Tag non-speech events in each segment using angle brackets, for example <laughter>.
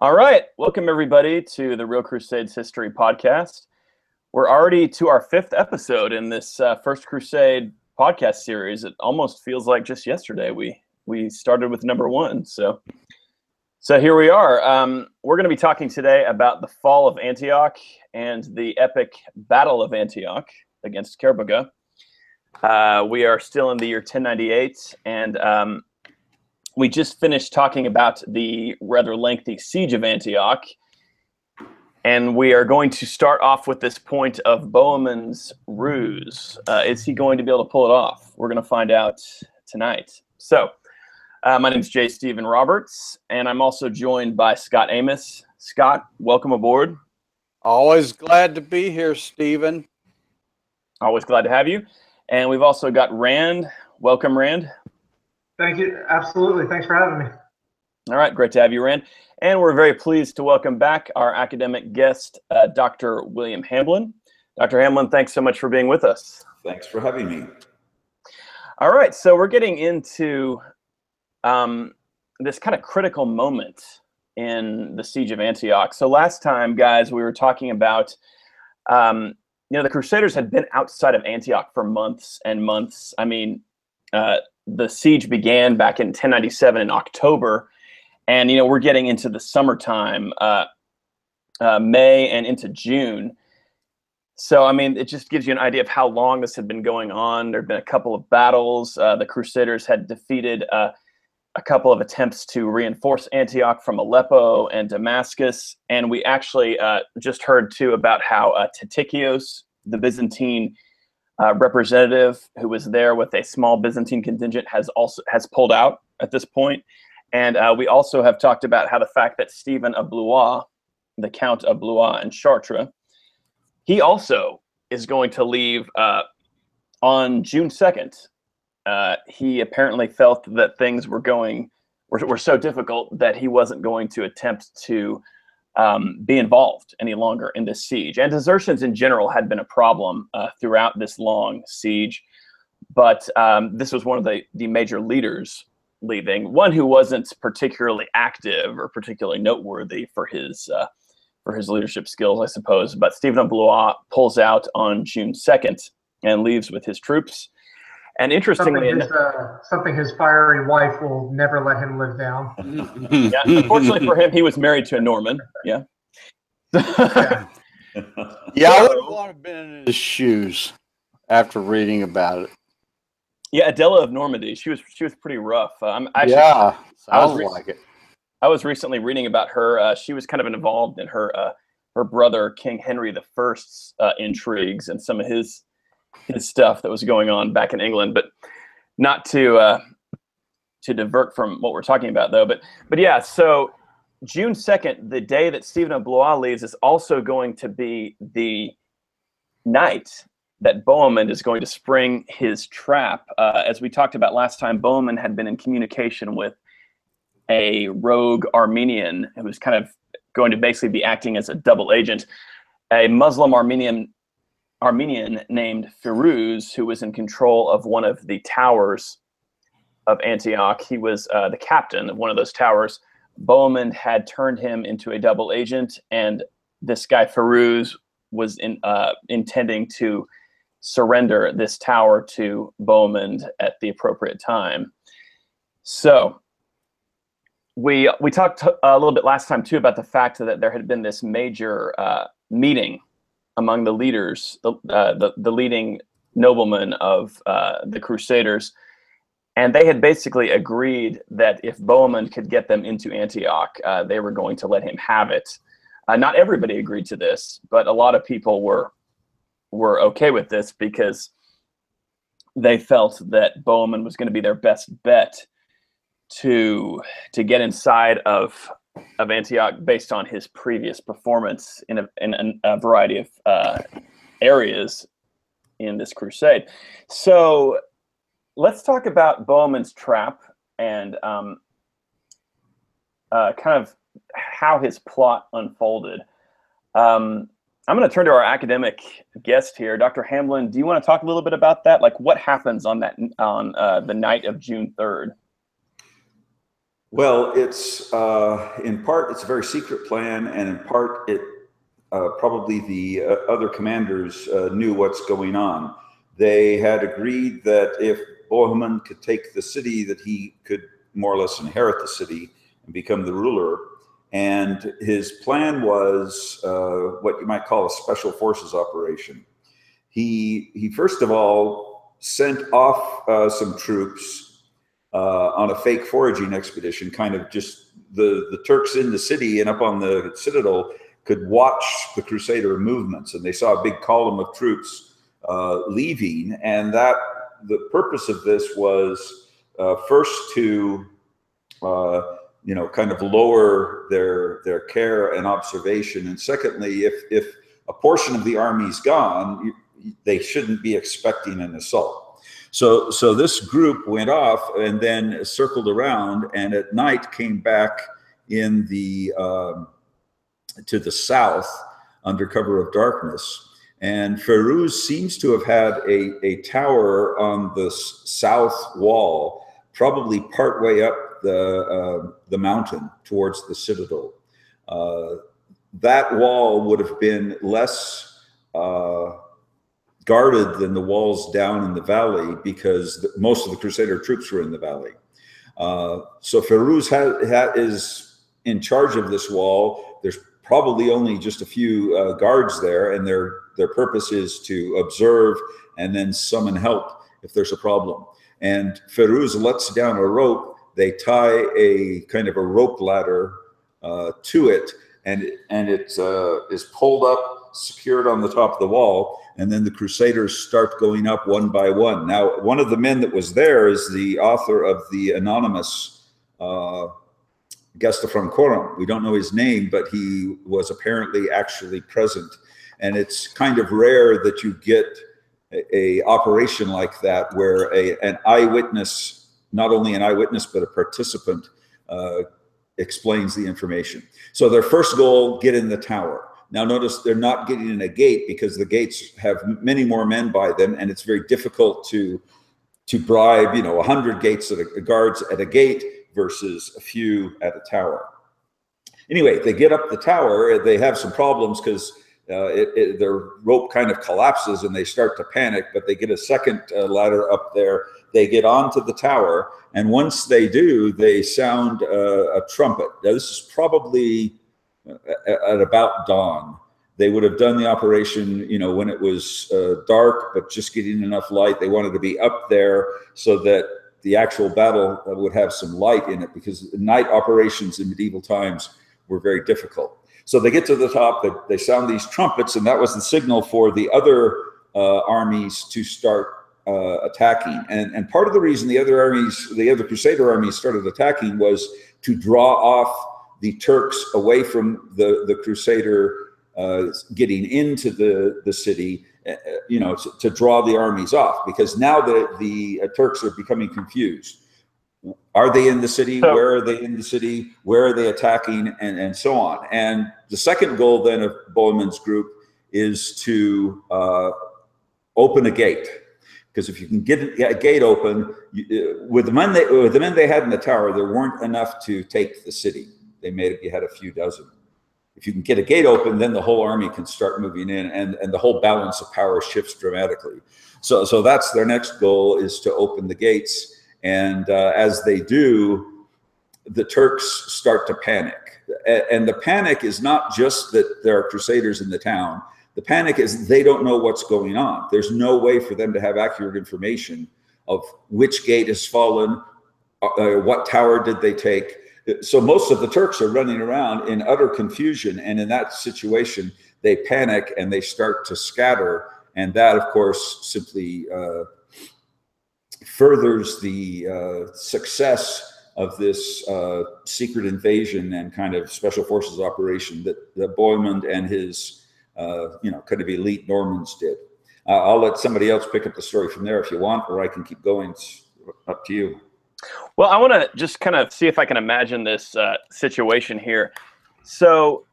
All right. Welcome, everybody, to the Real Crusades History Podcast. We're already to our fifth episode in this uh, First Crusade podcast series. It almost feels like just yesterday we we started with number one. So, so here we are. Um, we're going to be talking today about the fall of Antioch and the epic Battle of Antioch against Kerbogha. Uh, we are still in the year 1098, and um, we just finished talking about the rather lengthy siege of Antioch. And we are going to start off with this point of Bohemond's ruse. Uh, is he going to be able to pull it off? We're going to find out tonight. So, uh, my name is Jay Stephen Roberts, and I'm also joined by Scott Amos. Scott, welcome aboard. Always glad to be here, Stephen. Always glad to have you. And we've also got Rand. Welcome, Rand. Thank you. Absolutely. Thanks for having me. All right, great to have you, Rand. And we're very pleased to welcome back our academic guest, uh, Dr. William Hamblin. Dr. Hamblin, thanks so much for being with us. Thanks for having me. All right, so we're getting into um, this kind of critical moment in the siege of Antioch. So last time, guys, we were talking about, um, you know, the Crusaders had been outside of Antioch for months and months. I mean, uh, the siege began back in 1097 in October, and you know we're getting into the summertime, uh, uh, May and into June. So I mean, it just gives you an idea of how long this had been going on. There had been a couple of battles. Uh, the Crusaders had defeated uh, a couple of attempts to reinforce Antioch from Aleppo and Damascus, and we actually uh, just heard too about how Tatikios, the Byzantine uh, representative who was there with a small Byzantine contingent has also has pulled out at this point. And uh, we also have talked about how the fact that Stephen of Blois, the Count of Blois and Chartres, he also is going to leave uh, on June 2nd. Uh, he apparently felt that things were going were, were so difficult that he wasn't going to attempt to um, be involved any longer in this siege. And desertions in general had been a problem uh, throughout this long siege, but um, this was one of the, the major leaders leaving, one who wasn't particularly active or particularly noteworthy for his uh, for his leadership skills, I suppose. But Stephen of Blois pulls out on June 2nd and leaves with his troops. And interestingly, something his, uh, something his fiery wife will never let him live down. <laughs> yeah, unfortunately for him, he was married to a Norman. Yeah. yeah, <laughs> yeah I would want to have been in his shoes after reading about it. Yeah, Adela of Normandy. She was she was pretty rough. Um, actually, yeah, I was re- like it. I was recently reading about her. Uh, she was kind of involved in her uh, her brother King Henry the First's uh, intrigues and some of his his stuff that was going on back in England. But not to uh, to divert from what we're talking about though. But but yeah, so June second, the day that Stephen of Blois leaves, is also going to be the night that Bohemond is going to spring his trap. Uh, as we talked about last time, Bohemond had been in communication with a rogue Armenian who was kind of going to basically be acting as a double agent. A Muslim Armenian Armenian named Firuz, who was in control of one of the towers of Antioch. He was uh, the captain of one of those towers. Bohemond had turned him into a double agent, and this guy Firuz was in, uh, intending to surrender this tower to Bohemond at the appropriate time. So we we talked a little bit last time too about the fact that there had been this major uh, meeting among the leaders, the, uh, the, the, leading noblemen of uh, the Crusaders. And they had basically agreed that if Bohemond could get them into Antioch, uh, they were going to let him have it. Uh, not everybody agreed to this, but a lot of people were were okay with this because they felt that Bohemond was going to be their best bet to to get inside of of Antioch based on his previous performance in a, in a variety of uh, areas in this crusade. So let's talk about Bohemond's trap and um, uh, kind of how his plot unfolded. Um, I'm going to turn to our academic guest here, Dr. Hamblin. Do you want to talk a little bit about that? Like, what happens on that on uh, the night of June 3rd? Well, it's uh, in part it's a very secret plan, and in part it uh, probably the uh, other commanders uh, knew what's going on. They had agreed that if Bohemund could take the city, that he could more or less inherit the city and become the ruler. And his plan was uh, what you might call a special forces operation. He he first of all sent off uh, some troops uh, on a fake foraging expedition, kind of just the, the Turks in the city and up on the citadel could watch the Crusader movements, and they saw a big column of troops uh, leaving. And that the purpose of this was uh, first to uh, you know kind of lower their their care and observation, and secondly, if if a portion of the army's gone, they shouldn't be expecting an assault. So, so this group went off and then circled around, and at night came back in the um, to the south under cover of darkness. And Ferouz seems to have had a, a tower on the south wall, probably partway up the uh, the mountain towards the citadel. Uh, that wall would have been less. Uh, guarded than the walls down in the valley because the, most of the Crusader troops were in the valley. Uh, so Ferouz ha, ha, is in charge of this wall. There's probably only just a few uh, guards there, and their their purpose is to observe and then summon help if there's a problem. And Ferouz lets down a rope. They tie a kind of a rope ladder uh, to it, and and it uh, is pulled up, secured on the top of the wall and then the Crusaders start going up one by one. Now, one of the men that was there is the author of the anonymous uh, Gesta Francorum. We don't know his name, but he was apparently actually present. And it's kind of rare that you get a, a operation like that where a, an eyewitness, not only an eyewitness, but a participant uh, explains the information. So their first goal, get in the tower. Now, notice they're not getting in a gate because the gates have many more men by them, and it's very difficult to to bribe, you know, 100 gates at a, guards at a gate versus a few at a tower. Anyway, they get up the tower. They have some problems because uh, it, it, their rope kind of collapses and they start to panic. But they get a second uh, ladder up there. They get onto the tower, and once they do, they sound uh, a trumpet. Now, this is probably at about dawn. They would have done the operation, you know, when it was uh, dark, but just getting enough light. They wanted to be up there so that the actual battle would have some light in it because night operations in medieval times were very difficult. So they get to the top, they, they sound these trumpets, and that was the signal for the other uh, armies to start uh, attacking. And, and part of the reason the other armies, the other Crusader armies started attacking was to draw off the Turks away from the, the Crusader uh, getting into the, the city, uh, you know, to, to, draw the armies off because now the, the uh, Turks are becoming confused. Are they in the city? So, Where are they in the city? Where are they attacking? And, and so on. And the second goal then of Bohemund's group is to uh, open a gate because if you can get a gate open you, uh, with the men they with the men they had in the tower, there weren't enough to take the city they maybe had a few dozen. If you can get a gate open, then the whole army can start moving in, and and the whole balance of power shifts dramatically. So so that's their next goal is to open the gates, and uh, as they do, the Turks start to panic, and the panic is not just that there are crusaders in the town. The panic is they don't know what's going on. There's no way for them to have accurate information of which gate has fallen, uh, uh what tower did they take so most of the Turks are running around in utter confusion, and in that situation, they panic and they start to scatter, and that, of course, simply uh, furthers the uh, success of this uh, secret invasion and kind of special forces operation that, that Bohemund and his, uh, you know, kind of elite Normans did. Uh, I'll let somebody else pick up the story from there if you want, or I can keep going. It's up to you. Well, I want to just kind of see if I can imagine this uh, situation here. So,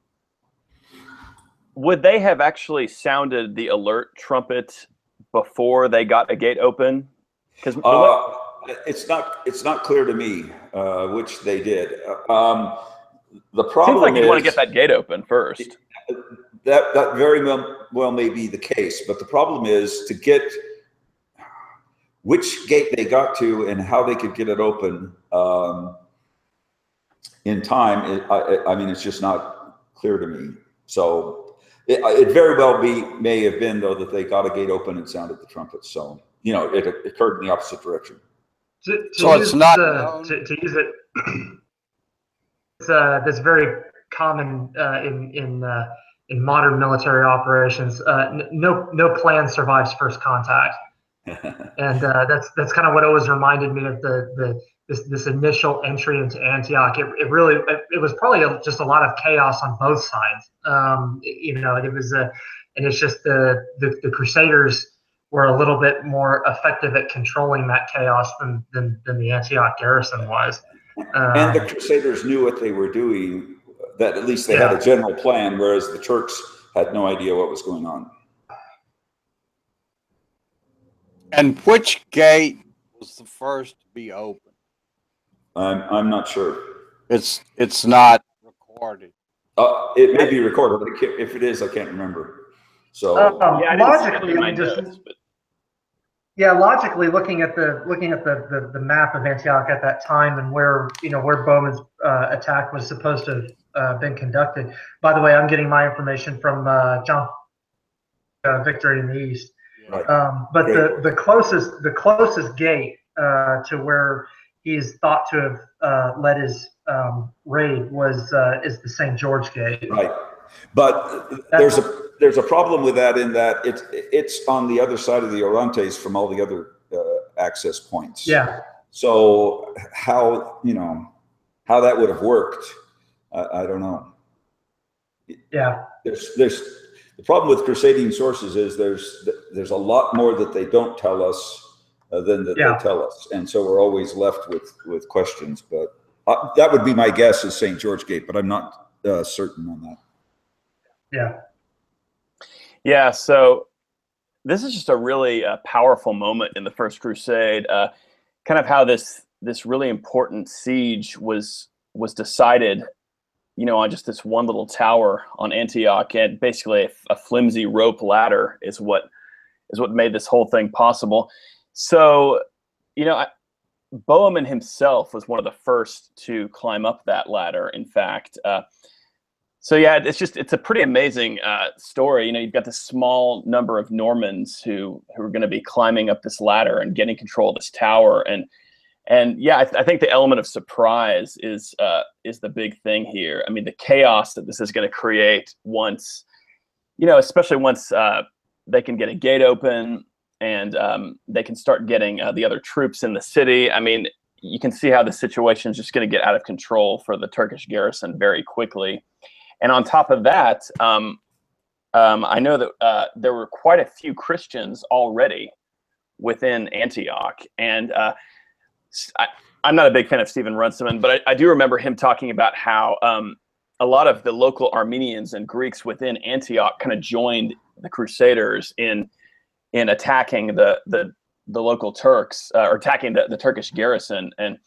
would they have actually sounded the alert trumpet before they got a gate open? Because uh, it's not it's not clear to me uh, which they did. Um, the problem Seems like you want to get that gate open first. that that very well may be the case, but the problem is to get which gate they got to and how they could get it open um, in time. It, I, I mean, it's just not clear to me. So it, it very well be may have been though that they got a gate open and sounded the trumpet. So you know, it occurred in the opposite direction. To, to So it's not the- to, to use it. <clears throat> It's uh, that's very common uh, in in uh, in modern military operations. Uh, n- no no plan survives first contact, and uh, that's that's kind of what always reminded me of the the this this initial entry into Antioch. It, it really it, it was probably a, just a lot of chaos on both sides. Um, you know, it was a and it's just the, the the Crusaders were a little bit more effective at controlling that chaos than than, than the Antioch garrison was. and the Um, Crusaders knew what they were doing. That at least they had a general plan, whereas the Turks had no idea what was going on. And which gate was the first to be open? I'm I'm not sure. It's it's not recorded. Uh, it may be recorded, but it can't- if it is, I can't remember. So um, Yeah, I didn't see it logically, I mean, just notes, but yeah, logically looking at the looking at the, the, the map of Antioch at that time and where you know where Bohemond's uh, attack was supposed to have uh, been conducted. By the way, I'm getting my information from uh, John uh, Victory in the East. Right. Um, but the, the closest the closest gate uh, to where he's thought to have uh, led his um, raid was uh, is the St. George Gate. Right. But there's a there's a problem with that in that it's it's on the other side of the Orontes from all the other uh, access points. Yeah, So how you know how that would have worked, I, I don't know. yeah, There's there's the problem with crusading sources is there's there's a lot more that they don't tell us uh, than that Yeah. they tell us, and so we're always left with with questions. But uh, that would be my guess is St. George Gate, but I'm not uh, certain on that. yeah. Yeah, so this is just a really uh, powerful moment in the First Crusade. Uh, kind of how this this really important siege was was decided, you know, on just this one little tower on Antioch, and basically a, a flimsy rope ladder is what is what made this whole thing possible. So, you know, I, himself was one of the first to climb up that ladder. In fact. Uh, so yeah, it's just it's a pretty amazing uh, story. You know, you've got this small number of Normans who who are going to be climbing up this ladder and getting control of this tower, and and yeah, I, th- I think the element of surprise is uh, is the big thing here. I mean, the chaos that this is going to create once, you know, especially once uh, they can get a gate open and um, they can start getting uh, the other troops in the city. I mean, you can see how the situation is just going to get out of control for the Turkish garrison very quickly. And on top of that, um, um, I know that uh, there were quite a few Christians already within Antioch. And uh, I, am not a big fan of Stephen Runciman, but I, I do remember him talking about how um, a lot of the local Armenians and Greeks within Antioch kind of joined the Crusaders in in attacking the the, the local Turks uh, or attacking the, the Turkish garrison. And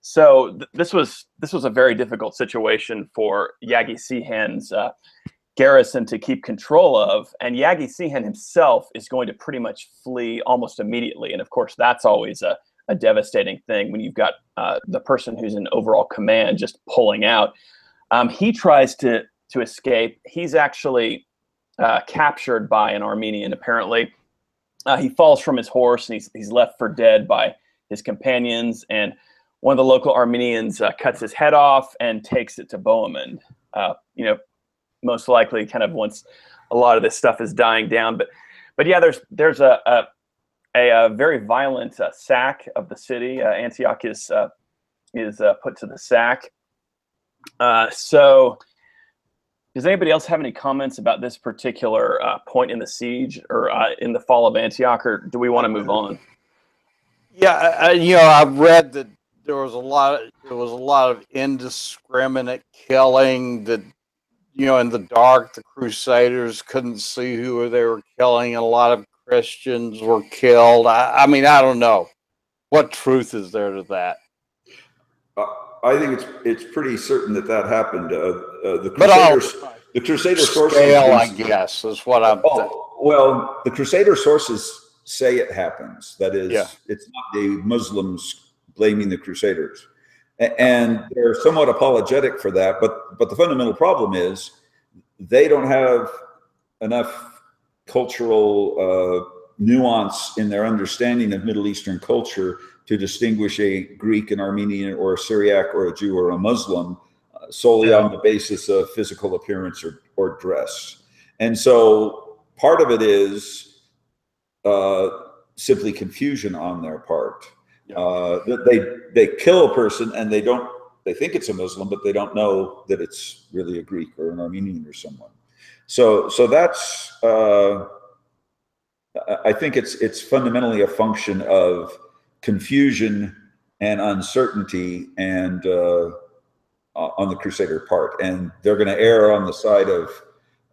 so th- this was this was a very difficult situation for Yagi Sihan's uh, garrison to keep control of, and Yagi Sihan himself is going to pretty much flee almost immediately. And of course, that's always a, a devastating thing when you've got uh, the person who's in overall command just pulling out. Um, he tries to to escape. He's actually uh, captured by an Armenian. Apparently, uh, he falls from his horse and he's he's left for dead by his companions and one of the local Armenians uh, cuts his head off and takes it to Bohemond. Uh, you know, most likely, kind of once a lot of this stuff is dying down. But, but yeah, there's there's a a, a, a very violent uh, sack of the city. Uh, Antioch is uh, is uh, put to the sack. Uh, so, does anybody else have any comments about this particular point in the siege or in the fall of Antioch, or do we want to move on? Yeah, you know, I've read that there was a lot. Of, there was a lot of indiscriminate killing. That you know, in the dark, the Crusaders couldn't see who they were killing. and A lot of Christians were killed. I, I mean, I don't know. What truth is there to that? Uh, I think it's it's pretty certain that that happened. Uh, uh, the But all Crusaders, the Crusader sources. scale, I guess, is what I'm. Oh, well, the Crusader sources say it happens. That is, Yeah. it's not the Muslims blaming the Crusaders, and they're somewhat apologetic for that. But but the fundamental problem is they don't have enough cultural uh, nuance in their understanding of Middle Eastern culture to distinguish a Greek, an Armenian, or a Syriac, or a Jew, or a Muslim uh, solely on the basis of physical appearance or, or dress. And so part of it is uh, simply confusion on their part. Uh, that they they kill a person and they don't they think it's a Muslim, but they don't know that it's really a Greek or an Armenian or someone. So so that's uh, I- I think it's it's fundamentally a function of confusion and uncertainty and uh, uh, on the Crusader part, and they're going to err on the side of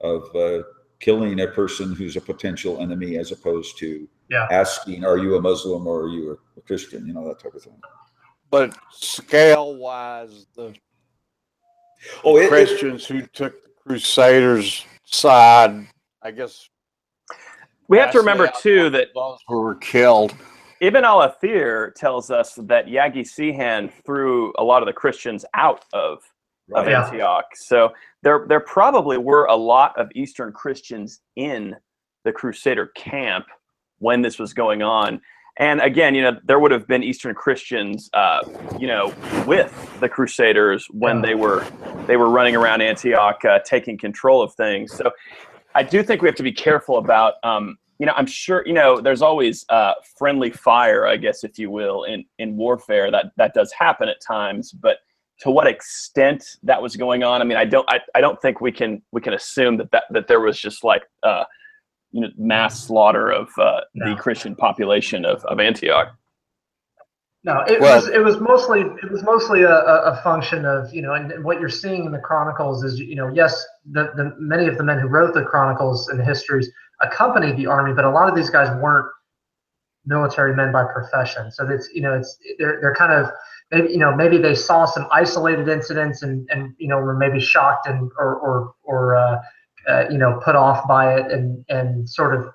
of uh, killing a person who's a potential enemy as opposed to Yeah. asking, "Are you a Muslim or are you a Christian?" You know that type of thing. But scale wise, the Oh, it, it, Christians who took the Crusaders' side, I guess. We have to remember too that those who were killed. Ibn al-Athir tells us that Yagi Sihan threw a lot of the Christians out of, of right. Yeah. Antioch. So there, there probably were a lot of Eastern Christians in the Crusader camp when this was going on. And again, you know, there would have been Eastern Christians, uh, you know, with the Crusaders when they were they were running around Antioch, uh, taking control of things. So I do think we have to be careful about, um, you know, I'm sure, you know, there's always uh, friendly fire, I guess, if you will, in in warfare. That that does happen at times, but to what extent that was going on, I mean, I don't, I, I don't think we can we can assume that that that there was just like, uh, you know, mass slaughter of uh, the Christian population of of Antioch. No, it Well- was it was mostly it was mostly a, a, function of you know, and, and what you're seeing in the chronicles is you know, yes, the, the many of the men who wrote the chronicles and the histories accompanied the army, but a lot of these guys weren't military men by profession. So it's you know, it's they're they're kind of maybe you know maybe they saw some isolated incidents and and you know were maybe shocked and or or or uh, uh, you know put off by it and and sort of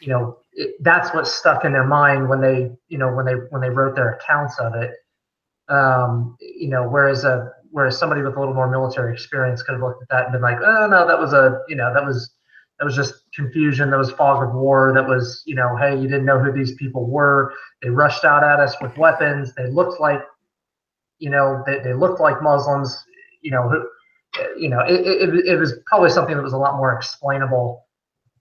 you know it, that's what stuck in their mind when they you know when they when they wrote their accounts of it. Um you know whereas a whereas somebody with a little more military experience could have looked at that and been like oh no that was a you know that was that was just confusion that was fog of war that was you know hey you didn't know who these people were. They rushed out at us with weapons. They looked like you know they, they looked like muslims you know who you know it, it, it was probably something that was a lot more explainable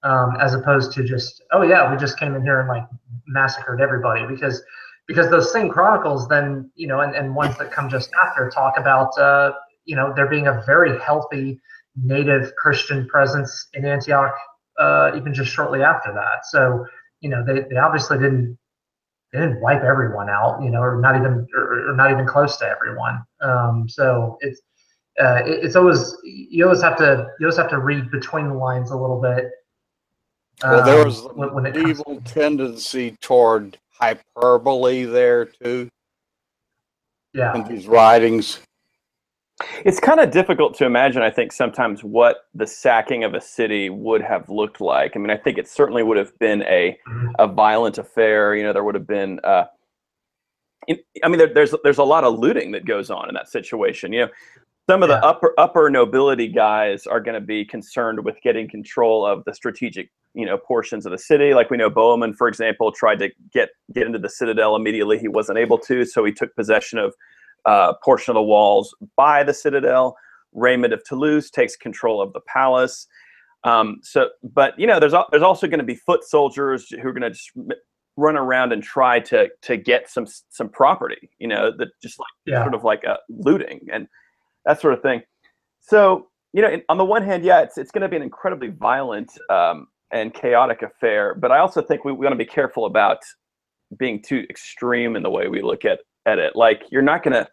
um, as opposed to just oh yeah we just came in here and like massacred everybody. Because because those same chronicles then you know and, and ones that come just after talk about uh, you know there being a very healthy native christian presence in antioch uh, even just shortly after that. So you know they, they obviously didn't they didn't wipe everyone out you know or not even or, or not even close to everyone. Um, so it's uh, it, it's always you always have to you always have to read between the lines a little bit Well, there um, was when, when an it comes evil tendency toward hyperbole there too yeah in these writings. It's kind of difficult to imagine, I think, sometimes what the sacking of a city would have looked like. I mean, I think it certainly would have been a, Mhm. a violent affair. You know, there would have been, uh, in, I mean, there, there's there's a lot of looting that goes on in that situation. You know, some of Yeah. the upper upper nobility guys are going to be concerned with getting control of the strategic, you know, portions of the city. Like we know Bohemund, for example, tried to get get into the citadel immediately. He wasn't able to, so he took possession of uh, portion of the walls by the citadel. Raymond of Toulouse takes control of the palace. Um, so, but you know, there's al- there's also going to be foot soldiers who are going to just run around and try to to get some some property. You know, that just like yeah sort of like a looting and that sort of thing. So, you know, on the one hand, yeah, it's it's going to be an incredibly violent um, and chaotic affair, but I also think we, we want to be careful about being too extreme in the way we look at at it. Like, you're not going to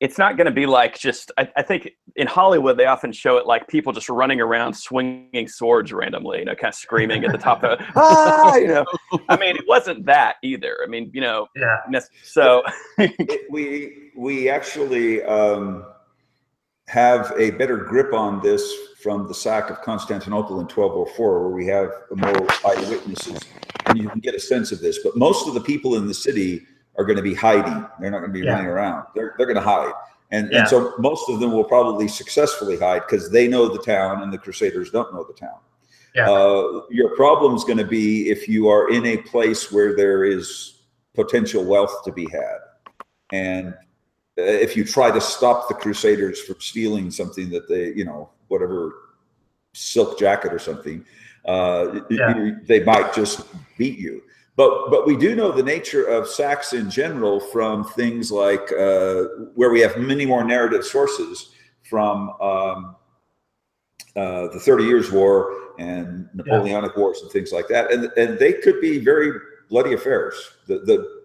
it's not going to be like just I, I, think in hollywood they often show it like people just running around swinging swords randomly you know kind of screaming at the top of <laughs> ah you know i mean it wasn't that either i mean you know yeah so we we actually um, have a better grip on this from the sack of constantinople in 1204 where we have more eyewitnesses and you can get a sense of this but most of the people in the city are going to be hiding. They're not going to be yeah. running around. They're, they're going to hide. And, yeah. and so most of them will probably successfully hide because they know the town and the Crusaders don't know the town. Yeah. Uh, your problem is going to be if you are in a place where there is potential wealth to be had. And if you try to stop the Crusaders from stealing something that they, you know, whatever silk jacket or something, uh, yeah. they might just beat you. But but we do know the nature of sacks in general from things like uh, where we have many more narrative sources from um, uh, the Thirty Years' War and Napoleonic yeah. Wars and things like that, and and they could be very bloody affairs. The the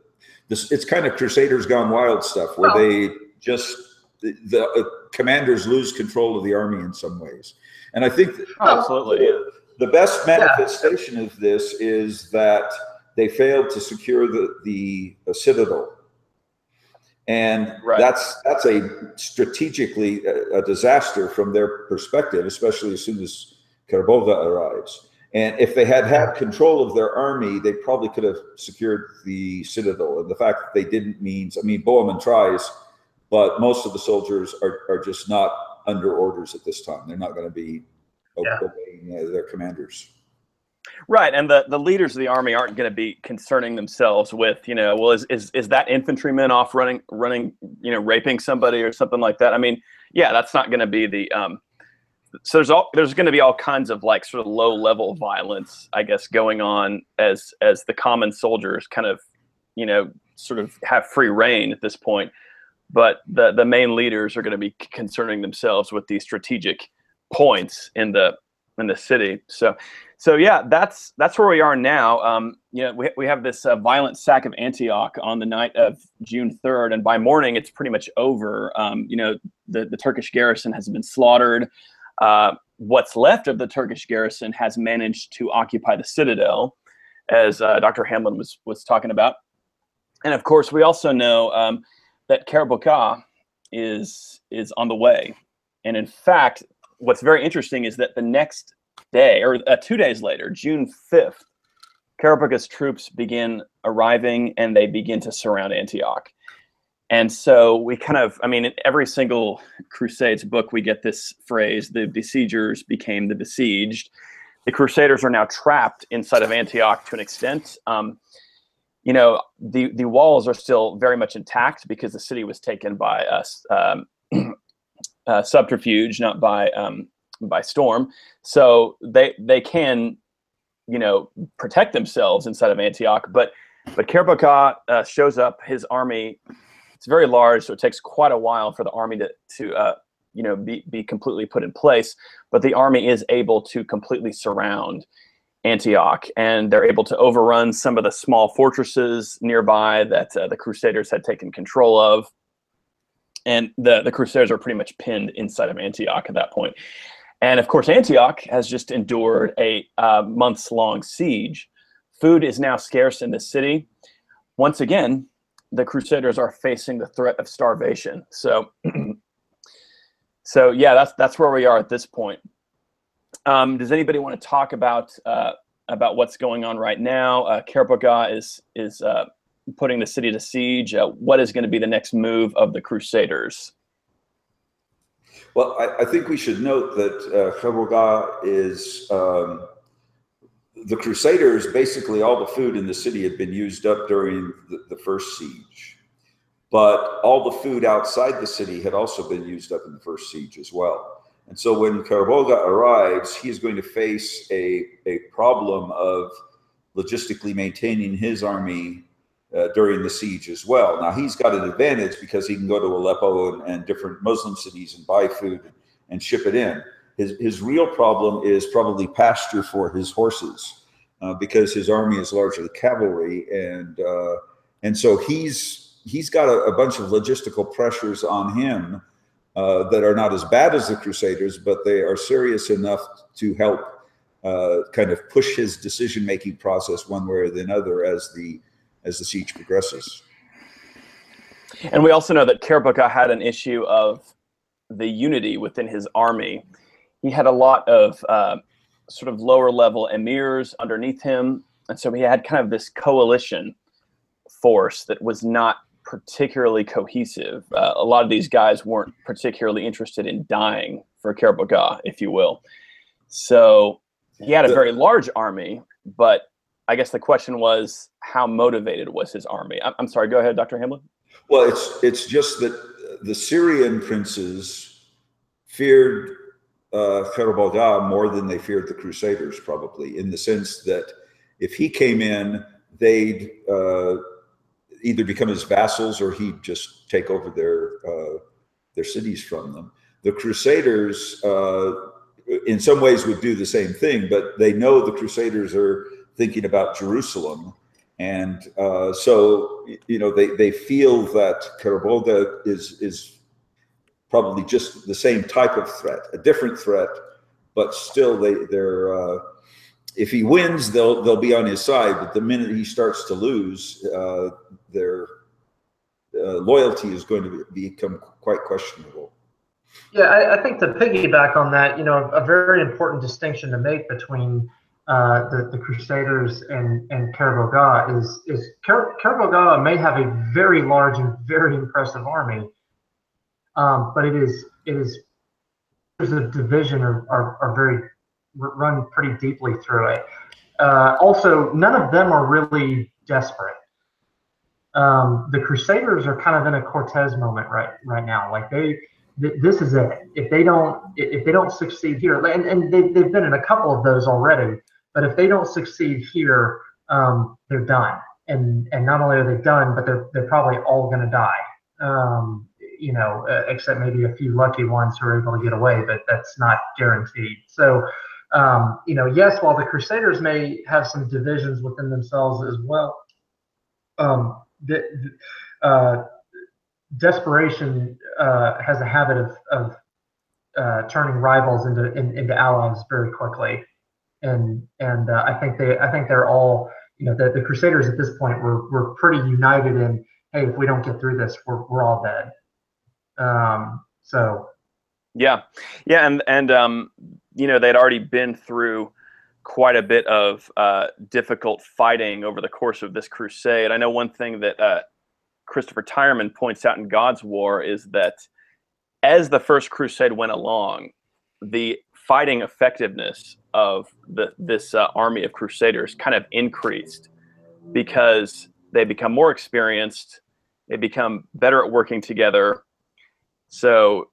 this it's kind of Crusaders gone wild stuff where they just the, the uh, commanders lose control of the army in some ways, and I think oh, absolutely the, the best manifestation yeah. of this is that they failed to secure the, the, the citadel. And right. that's that's a strategically a, a, disaster from their perspective, especially as soon as Kerbogha arrives. And if they had had control of their army, they probably could have secured the citadel. And the fact that they didn't means, I mean, Bohemond tries, but most of the soldiers are, are just not under orders at this time. They're not going to be yeah. obeying uh, their commanders. Right, and the, the leaders of the army aren't going to be concerning themselves with, you know, well, is, is is that infantryman off running running, you know, raping somebody or something like that? I mean, yeah, that's not going to be the. Um, so there's all there's going to be all kinds of like sort of low level violence, I guess, going on as as the common soldiers kind of, you know, sort of have free reign at this point. But the the main leaders are going to be concerning themselves with these strategic points in the in the city. So so yeah, that's that's where we are now. Um, you know, we, we have this uh, violent sack of Antioch on the night of June 3rd, and by morning it's pretty much over. Um, you know, the, the Turkish garrison has been slaughtered. Uh, what's left of the Turkish garrison has managed to occupy the citadel, as uh, Dr. Hamblin was was talking about. And of course, we also know um, that Kerbogha is is on the way. And in fact, what's very interesting is that the next day, or uh, two days later, June 5th, Kerbogha's troops begin arriving and they begin to surround Antioch. And so we kind of, I mean, in every single Crusades book, we get this phrase the besiegers became the besieged. The Crusaders are now trapped inside of Antioch to an extent. Um, you know, the, the walls are still very much intact because the city was taken by us. Um, <clears throat> uh, subterfuge, not by um, by storm. So they they can, you know, protect themselves inside of Antioch. But but Kerbogha uh, shows up. His army, it's very large, so it takes quite a while for the army to to uh, you know be be completely put in place. But the army is able to completely surround Antioch, and they're able to overrun some of the small fortresses nearby that uh, the Crusaders had taken control of. And the, the Crusaders are pretty much pinned inside of Antioch at that point. And of course, Antioch has just endured a uh, months long siege. Food is now scarce in the city. Once again, the Crusaders are facing the threat of starvation. So, <clears throat> so yeah, that's that's where we are at this point. Um, does anybody want to talk about uh, about what's going on right now? Uh, Kerbogha is is uh, putting the city to siege. Uh, what is going to be the next move of the Crusaders? Well, I, I, think we should note that uh, is um, the Crusaders. Basically, all the food in the city had been used up during the, the, first siege, but all the food outside the city had also been used up in the first siege as well. And so, when Kerbogha arrives, he is going to face a a problem of logistically maintaining his army uh, during the siege as well. Now he's got an advantage because he can go to Aleppo and, and different Muslim cities and buy food and ship it in. His, his real problem is probably pasture for his horses uh, because his army is largely cavalry and uh, and so he's he's got a, a bunch of logistical pressures on him uh, that are not as bad as the Crusaders, but they are serious enough to help uh, kind of push his decision making process one way or the other as the as the siege progresses. And we also know that Kerbogha had an issue of the unity within his army. He had a lot of uh, sort of lower level emirs underneath him, and so he had kind of this coalition force that was not particularly cohesive. Uh, a lot of these guys weren't particularly interested in dying for Kerbogha, if you will. So he had a very large army, but I guess the question was how motivated was his army? I'm, I'm sorry. Go ahead, Dr. Hamblin. Well, it's it's just that the Syrian princes feared uh, more than they feared the Crusaders, probably in the sense that if he came in, they'd uh, either become his vassals or he'd just take over their uh, their cities from them. The Crusaders, uh, in some ways, would do the same thing, but they know the Crusaders are thinking about Jerusalem, and uh, so you know they they feel that Kerbogha is is probably just the same type of threat, a different threat, but still they they're uh, if he wins, they'll they'll be on his side. But the minute he starts to lose, uh, their uh, loyalty is going to be, become quite questionable. Yeah, I, I, think to piggyback on that, you know, a very important distinction to make between uh, the, the Crusaders and and Kerbogha is is Kerbogha may have a very large and very impressive army, um, but it is it is there's a division are, are, are very run pretty deeply through it. Uh, also, none of them are really desperate. Um, the Crusaders are kind of in a Cortez moment right right now. Like they, th- this is it. If they don't, if they don't succeed here, and, and they've, they've been in a couple of those already, but if they don't succeed here, um, they're done. And and not only are they done, but they're they're probably all going to die. Um, you know, uh, except maybe a few lucky ones who are able to get away, but that's not guaranteed. So um, you know, yes, while the Crusaders may have some divisions within themselves as well, um, the, uh, desperation uh, has a habit of, of uh, turning rivals into in, into allies very quickly, and and uh, I think they I think they're all you know the, the Crusaders at this point were were pretty united in hey if we don't get through this we're we're all dead. Um, so yeah, yeah, and and um, you know they'd already been through quite a bit of uh, difficult fighting over the course of this crusade. I know one thing that uh, Christopher Tyerman points out in God's War is that as the first crusade went along, the fighting effectiveness of the, this uh, army of crusaders kind of increased because they become more experienced, they become better at working together. So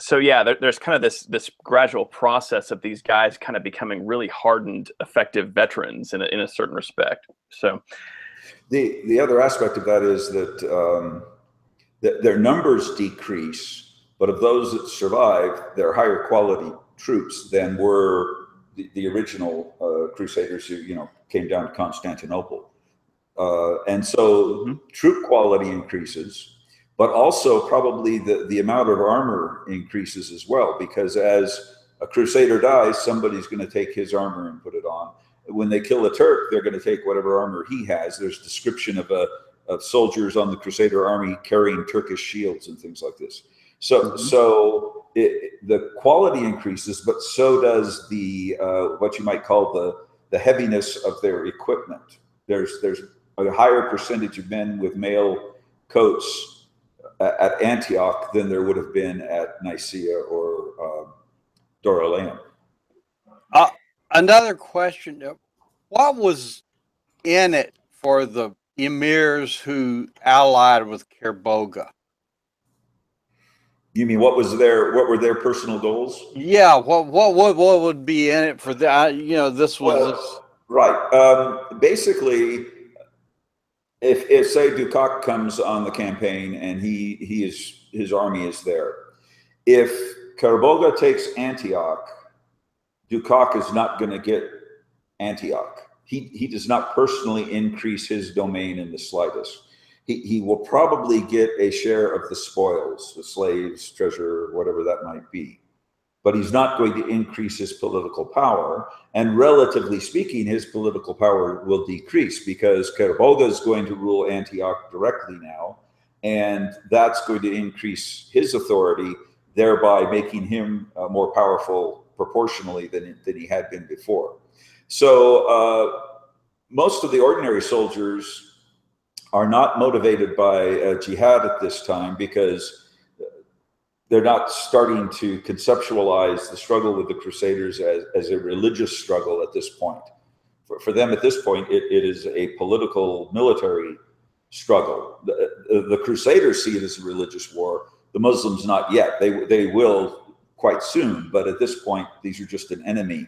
so yeah, there, there's kind of this this gradual process of these guys kind of becoming really hardened, effective veterans in a, in a certain respect. So, the the other aspect of that is that um, that their numbers decrease, but of those that survive, they're higher quality troops than were the, the original uh, Crusaders who you know came down to Constantinople, uh, and so mm-hmm. troop quality increases but also probably the, the amount of armor increases as well, because as a crusader dies, somebody's going to take his armor and put it on. When they kill a Turk, they're going to take whatever armor he has. There's description of a of soldiers on the Crusader army carrying Turkish shields and things like this. So, mm-hmm. so it, the quality increases, but so does the uh, what you might call the the heaviness of their equipment. There's there's a higher percentage of men with mail coats at Antioch than there would have been at Nicaea or um, Dorylaeum. Uh, another question: What was in it for the emirs who allied with Kerbogha? You mean what was their what were their personal goals? Yeah, what what what, what would be in it for that? You know, this was well, right. Um, basically, if if say Dukac comes on the campaign and he he is his army is there, if Kerbogha takes Antioch, Dukac is not going to get Antioch. He he does not personally increase his domain in the slightest. he, he will probably get a share of the spoils, the slaves, treasure, whatever that might be. But he's not going to increase his political power. And relatively speaking, his political power will decrease because Kerbogha is going to rule Antioch directly now. And that's going to increase his authority, thereby making him uh, more powerful proportionally than, than he had been before. So uh, most of the ordinary soldiers are not motivated by uh, jihad at this time because they're not starting to conceptualize the struggle with the Crusaders as, as a religious struggle at this point. For, for them, at this point, it, it is a political military struggle. The, the Crusaders see it as a religious war. The Muslims, not yet. They, they will quite soon, but at this point, these are just an enemy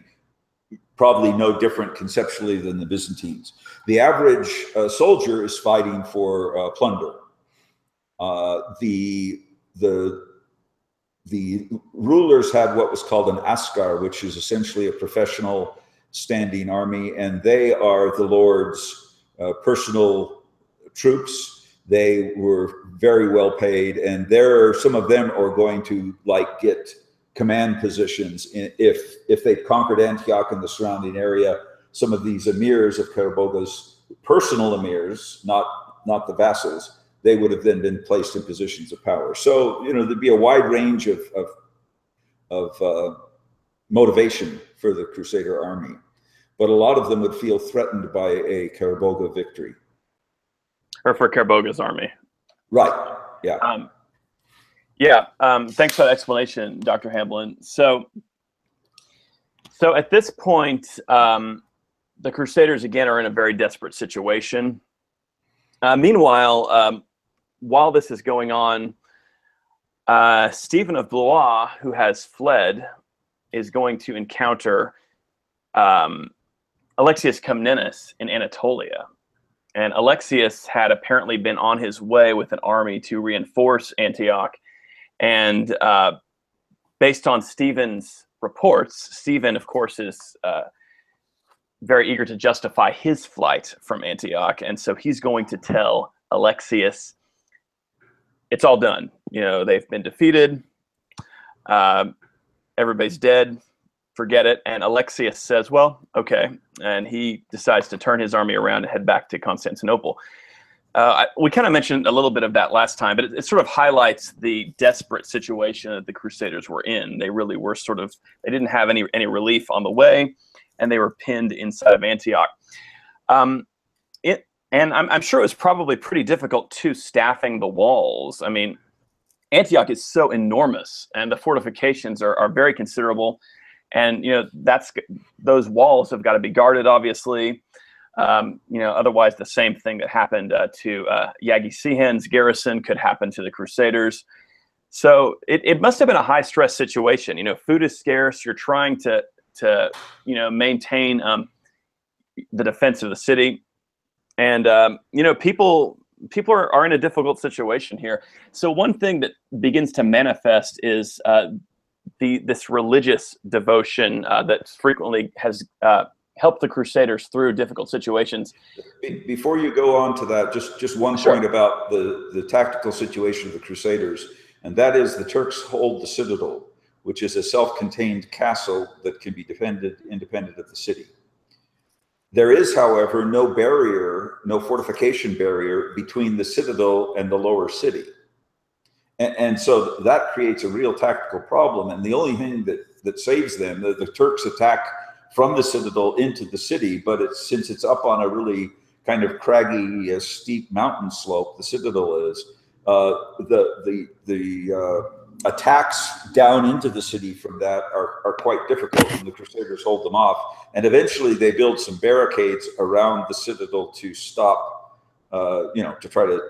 probably no different conceptually than the Byzantines. The average uh, soldier is fighting for uh, plunder. Uh, the the the rulers had what was called an askar, which is essentially a professional standing army, and they are the Lord's uh, personal troops. They were very well paid, and there are, some of them are going to like get command positions if if they conquered Antioch and the surrounding area. Some of these emirs of Kerbogha's personal emirs, not not the vassals, they would have then been placed in positions of power. So you know there'd be a wide range of of, of uh, motivation for the Crusader army, but a lot of them would feel threatened by a Kerbogha victory. Or for Kerbogha's army. Right. Yeah. Um, yeah, um, thanks for that explanation, Dr. Hamblin. So, so at this point, um, the Crusaders again are in a very desperate situation. Uh, meanwhile, um, while this is going on, uh, Stephen of Blois, who has fled, is going to encounter um, Alexius Comnenus in Anatolia. And Alexius had apparently been on his way with an army to reinforce Antioch and uh, based on Stephen's reports, Stephen, of course, is uh, very eager to justify his flight from Antioch. And so he's going to tell Alexius, it's all done. You know, they've been defeated. Uh, everybody's dead. Forget it. And Alexius says, well, okay. And he decides to turn his army around and head back to Constantinople. Uh, we kind of mentioned a little bit of that last time, but it, it, sort of highlights the desperate situation that the Crusaders were in. They really were sort of they didn't have any any relief on the way, and they were pinned inside of Antioch. Um, and I'm, I'm sure it was probably pretty difficult to staffing the walls. I mean, Antioch is so enormous, and the fortifications are, are very considerable, and you know that's those walls have got to be guarded, obviously. Um, you know, otherwise, the same thing that happened uh, to uh, Yagi Sihan's garrison could happen to the Crusaders. So it, it must have been a high stress situation. You know, food is scarce. You're trying to to you know maintain um, the defense of the city, and um, you know people people are, are in a difficult situation here. So one thing that begins to manifest is uh, the this religious devotion uh, that frequently has uh, help the Crusaders through difficult situations. Before you go on to that, just just one sure. point about the the tactical situation of the Crusaders, and that is the Turks hold the citadel, which is a self-contained castle that can be defended independent of the city. There is, however, no barrier, no fortification barrier between the citadel and the lower city. And, and so that creates a real tactical problem. And the only thing that, that saves them, the, the Turks attack from the citadel into the city, but it's since it's up on a really kind of craggy, uh, steep mountain slope, the citadel is uh, the the the uh, attacks down into the city from that are, are quite difficult, and the Crusaders hold them off. And eventually, they build some barricades around the citadel to stop, uh, you know, to try to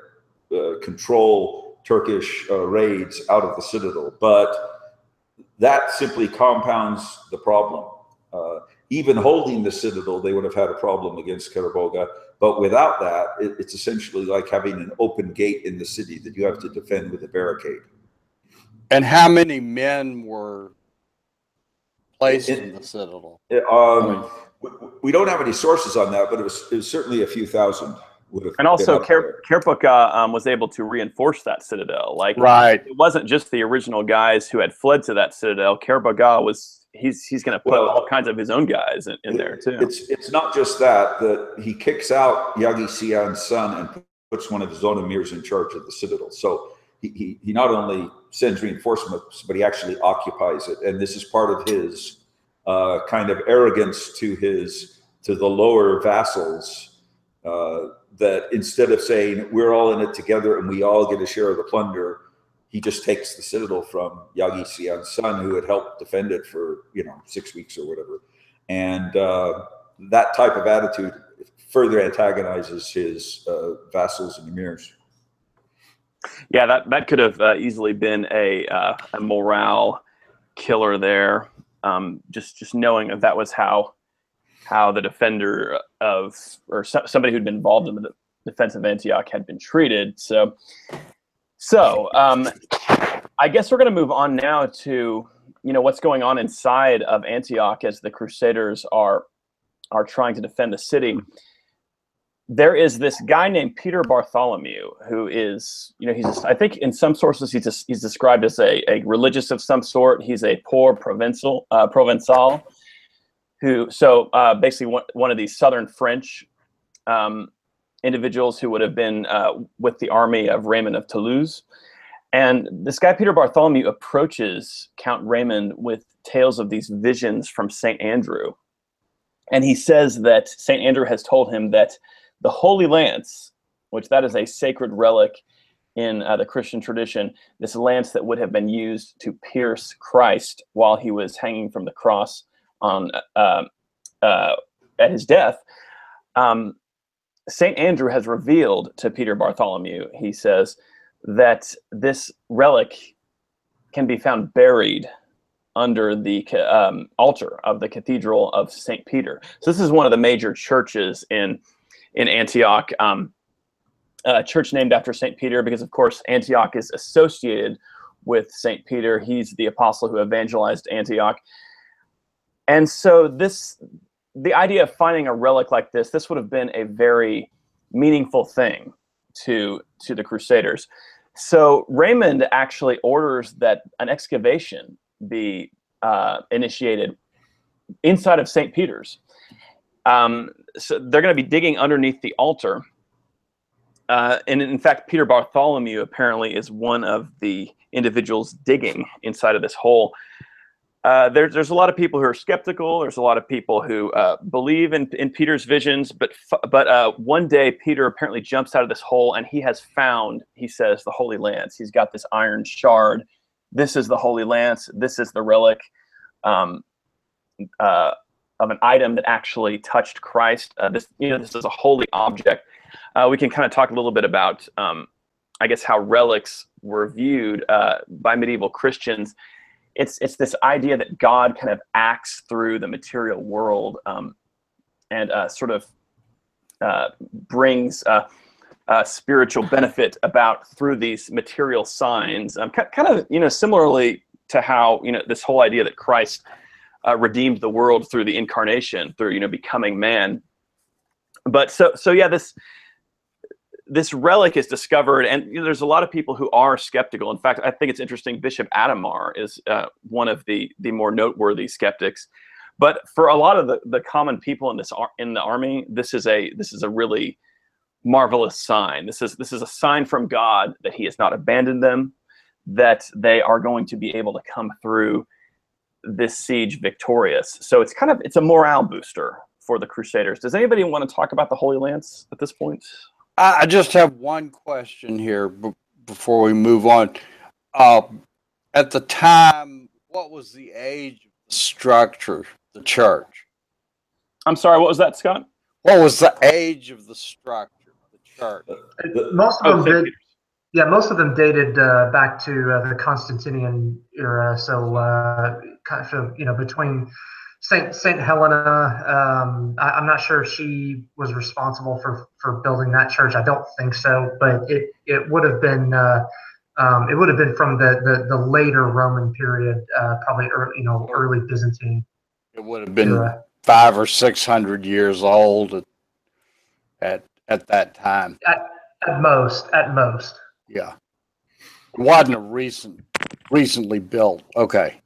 uh, control Turkish uh, raids out of the citadel, but that simply compounds the problem. Uh, even holding the citadel, they would have had a problem against Kerbogha. But without that, it, it's essentially like having an open gate in the city that you have to defend with a barricade. And how many men were placed it, in the citadel? It, um, we, we, don't have any sources on that, but it was, it was certainly a few thousand. would have. And also, been up um, was able to reinforce that citadel. Like, Right. it wasn't just the original guys who had fled to that citadel. Kerbogha was he's he's going to put Well, all kinds of his own guys in, in there too. It's it's not just that that he kicks out Yagi Sian's son and puts one of his own emirs in charge of the citadel. So he, he not only sends reinforcements, but he actually occupies it. And this is part of his uh, kind of arrogance to his to the lower vassals. Uh, that instead of saying we're all in it together and we all get a share of the plunder, he just takes the citadel from Yagi Sian's son, who had helped defend it for you know six weeks or whatever, and uh, that type of attitude further antagonizes his uh, vassals and emirs. Yeah, that that could have uh, easily been a uh, a morale killer there. Um, just just knowing that that was how how the defender of or so, somebody who'd been involved in the defense of Antioch had been treated. So so um, I guess we're going to move on now to you know what's going on inside of Antioch as the Crusaders are are trying to defend the city. There is this guy named Peter Bartholomew who is you know he's I think in some sources he's just, he's described as a, a religious of some sort. He's a poor provincial uh, provençal who so uh, basically one, one of these southern French um, individuals who would have been uh, with the army of Raymond of Toulouse. And this guy, Peter Bartholomew, approaches Count Raymond with tales of these visions from St. Andrew. And he says that St. Andrew has told him that the Holy Lance, which that is a sacred relic in uh, the Christian tradition, this lance that would have been used to pierce Christ while he was hanging from the cross on uh, uh, at his death, um, St. Andrew has revealed to Peter Bartholomew, he says, that this relic can be found buried under the um, altar of the Cathedral of St. Peter. So this is one of the major churches in in Antioch, um, a church named after St. Peter, because of course Antioch is associated with St. Peter. He's the apostle who evangelized Antioch. And so this the idea of finding a relic like this, this would have been a very meaningful thing to to the Crusaders. So Raymond actually orders that an excavation be uh, initiated inside of St. Peter's. Um, so they're going to be digging underneath the altar. Uh, and in fact, Peter Bartholomew apparently is one of the individuals digging inside of this hole. Uh, there, there's a lot of people who are skeptical. There's a lot of people who uh, believe in, in Peter's visions, but but uh, one day Peter apparently jumps out of this hole and he has found, he says, the Holy Lance. He's got this iron shard. This is the Holy Lance. This is the relic um, uh, of an item that actually touched Christ. Uh, this you know this is a holy object. Uh, we can kind of talk a little bit about, um, I guess, how relics were viewed by medieval Christians it's it's this idea that God kind of acts through the material world um, and uh, sort of uh, brings uh, spiritual benefit about through these material signs. Um, kind of you know similarly to how you know this whole idea that Christ uh, redeemed the world through the incarnation, through you know becoming man. But so so yeah, this this relic is discovered, and you know, there's a lot of people who are skeptical. In fact, I think it's interesting. Bishop Adhemar is uh, one of the the more noteworthy skeptics. But for a lot of the, the common people in this ar- in the army, this is a this is a really marvelous sign. This is this is a sign from God that He has not abandoned them, that they are going to be able to come through this siege victorious. So it's kind of it's a morale booster for the Crusaders. Does anybody want to talk about the Holy Lance at this point? I I just have one question here b- before we move on. Uh, at the time, what was the age of the structure, the church? I'm sorry, what was that, Scott? What was the age of the structure, the church? The- Most of Oh, them St. did. Yeah, most of them dated uh, back to uh, the Constantinian era. So, uh, kind of, you know, between Saint Saint Helena. Um, I, I'm not sure if she was responsible for for building that church. I don't think so, but it it would have been. Uh, um, it would have been from the, the, the later Roman period, uh, probably early, you know, early Byzantine It would have been era. five or six hundred years old at, at at that time. At, at most, at most. Yeah. It wasn't a recent, recently built. Okay.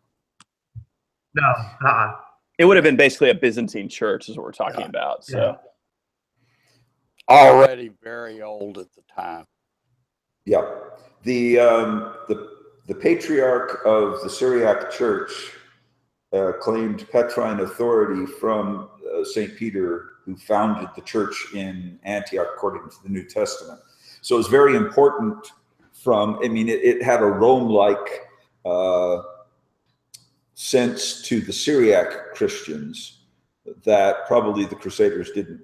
No, uh-uh. It would have been basically a Byzantine church, is what we're talking Yeah. about. So, Yeah. Already very old at the time. Yeah, the um, the the patriarch of the Syriac Church uh, claimed Petrine authority from uh, Saint Peter, who founded the church in Antioch, according to the New Testament. So it's very important. From I mean, it, it had a Rome-like uh, sense to the Syriac Christians that probably the Crusaders didn't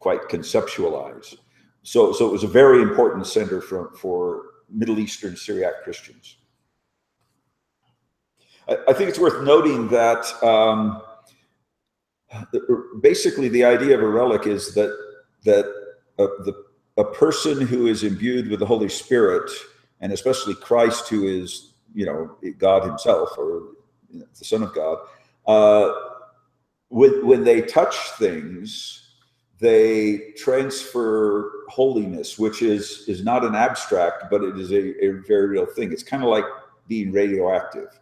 quite conceptualize. So, so it was a very important center for, for Middle Eastern Syriac Christians. I, I think it's worth noting that um, basically the idea of a relic is that that a, the, a person who is imbued with the Holy Spirit, and especially Christ, who is you know God Himself or you know, the Son of God, uh, when when they touch things they transfer holiness, which is is not an abstract, but it is a, a very real thing. It's kind of like being radioactive.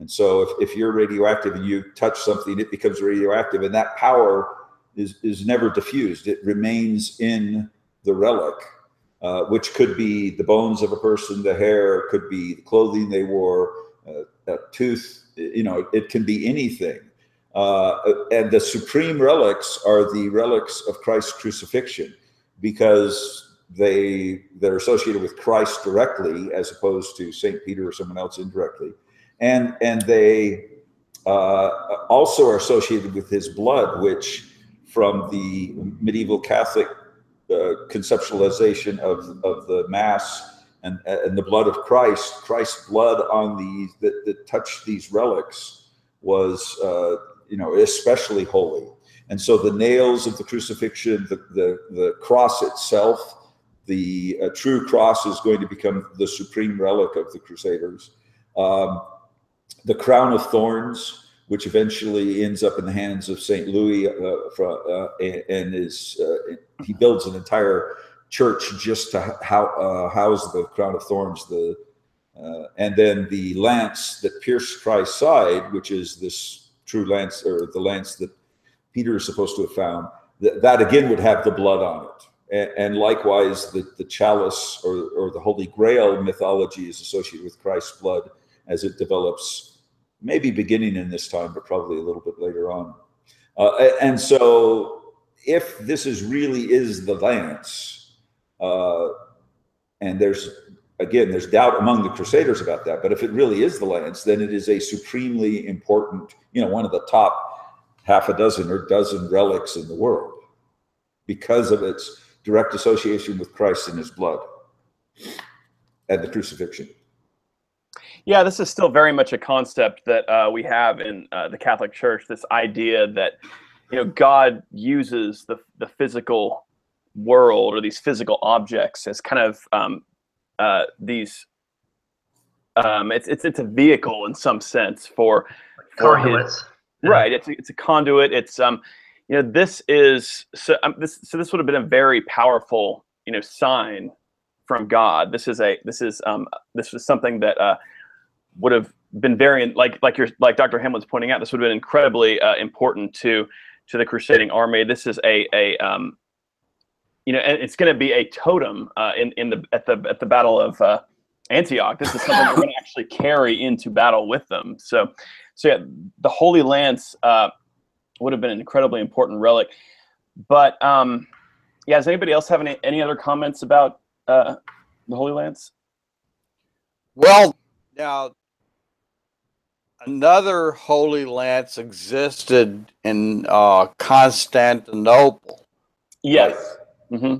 And so if, if you're radioactive and you touch something, it becomes radioactive, and that power is is never diffused. It remains in the relic, uh, which could be the bones of a person, the hair, could be the clothing they wore, uh, a tooth. You know, it can be anything. Uh, and the supreme relics are the relics of Christ's crucifixion because they they're associated with Christ directly as opposed to Saint Peter or someone else indirectly, and and they uh, also are associated with his blood, which from the medieval Catholic conceptualization of of the Mass and and the blood of Christ, Christ's blood on these that, that touched these relics was uh, you know, especially holy. And so the nails of the crucifixion, the, the, the cross itself, the uh, true cross is going to become the supreme relic of the Crusaders. Um, the crown of thorns, which eventually ends up in the hands of St. Louis, uh, uh, and, is uh, he builds an entire church just to ho- house the crown of thorns. The uh, and then the lance that pierced Christ's side, which is this true lance or the lance that Peter is supposed to have found, that, that again would have the blood on it. And, and likewise, the, the chalice or, or the Holy Grail mythology is associated with Christ's blood as it develops, maybe beginning in this time, but probably a little bit later on. Uh, and so, if this is really is the lance, uh, and there's again, there's doubt among the Crusaders about that. But if it really is the lance, then it is a supremely important, you know, one of the top half a dozen or dozen relics in the world because of its direct association with Christ and his blood and the crucifixion. Yeah, this is still very much a concept that uh, we have in uh, the Catholic Church. This idea that you know God uses the the physical world or these physical objects as kind of um, uh, these um, it's it's it's a vehicle in some sense for for his, Conduits. right it's a, it's a conduit it's um you know this is so um, this so this would have been a very powerful you know sign from god this is a this is um this was something that uh would have been very like like you're like dr Hamblin's pointing out this would have been incredibly uh, important to to the crusading army this is a a um you know and it's going to be a totem uh, in in the at the at the battle of uh, Antioch. This is something they're going <laughs> to actually carry into battle with them. So, so yeah, the Holy Lance uh, would have been an incredibly important relic. But um, yeah, does anybody else have any any other comments about uh, the Holy Lance? Well, now another Holy Lance existed in uh, Constantinople. Yes. hmm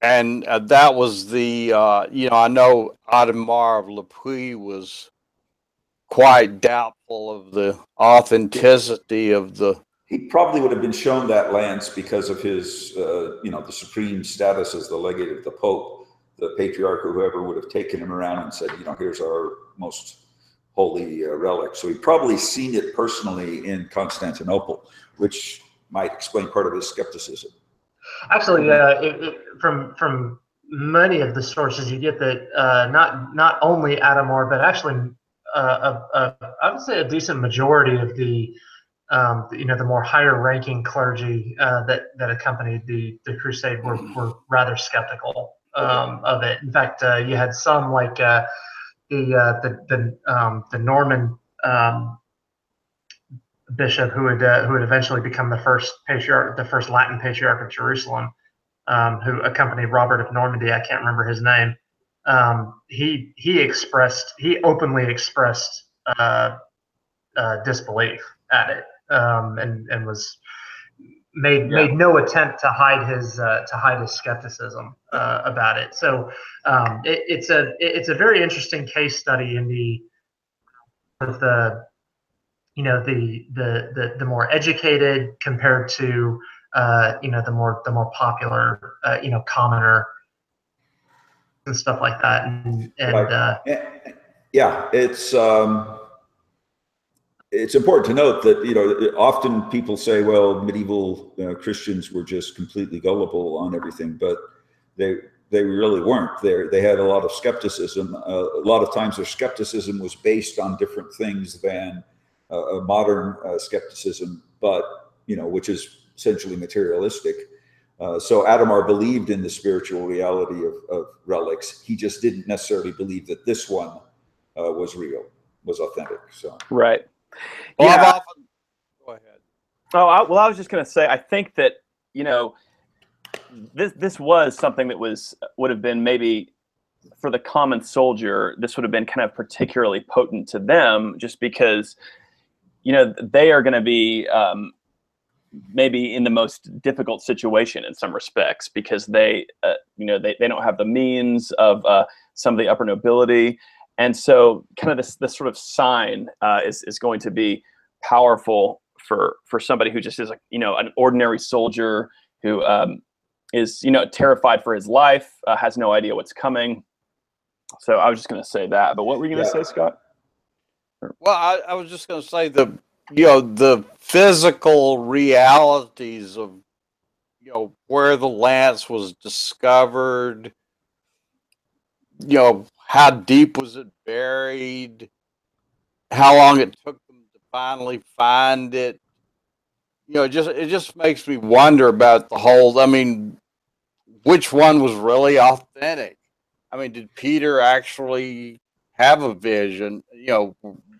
and uh, that was the uh, you know I know Adhemar of Le Puy was quite doubtful of the authenticity of the He probably would have been shown that lance because of his, uh, you know, the supreme status as the legate of the Pope. The patriarch or whoever would have taken him around and said, you know, here's our most holy uh, relic. So he'd probably seen it personally in Constantinople, which might explain part of his skepticism. Actually, uh, it, it, from from many of the sources, you get that uh, not not only Adhemar, but actually, uh, a, a, I would say a decent majority of the um, you know the more higher ranking clergy uh, that that accompanied the the crusade were were rather skeptical um, of it. In fact, uh, you had some like uh, the uh, the the, um, the Norman um, bishop who would uh, who would eventually become the first patriarch, the first Latin patriarch of Jerusalem, um, who accompanied Robert of Normandy. I can't remember his name. Um, he he expressed he openly expressed uh, uh, disbelief at it um, and and was made yeah. made no attempt to hide his uh, to hide his skepticism uh, about it. So um, it, it's a it's a very interesting case study in the with the you know the the the, the more educated compared to uh, you know the more the more popular uh, you know commoner and stuff like that and, and right. Uh, yeah it's um it's important to note that you know often people say well medieval uh, christians were just completely gullible on everything but they they really weren't. They they had a lot of skepticism. Uh, a lot of times their skepticism was based on different things than uh, modern uh, skepticism but you know which is essentially materialistic. Uh, so Adhemar believed in the spiritual reality of, of, relics. He just didn't necessarily believe that this one uh, was real was authentic so. Right. Well, yeah. Often, go ahead. Oh, I, well, I was just going to say, I think that you know, this this was something that was would have been maybe for the common soldier. This would have been kind of particularly potent to them, just because you know they are going to be um, maybe in the most difficult situation in some respects because they uh, you know they, they don't have the means of uh, some of the upper nobility and so, kind of this this sort of sign uh, is is going to be powerful for for somebody who just is like you know an ordinary soldier who um, is you know terrified for his life, uh, has no idea what's coming. So I was just going to say that. But what were you going to yeah. say, Scott? Well, I, I was just going to say the you know the physical realities of you know where the lance was discovered you know how deep was it buried, how long it took them to finally find it. You know, it just it just makes me wonder about the whole. I mean, which one was really authentic? I mean, did Peter actually have a vision? You know,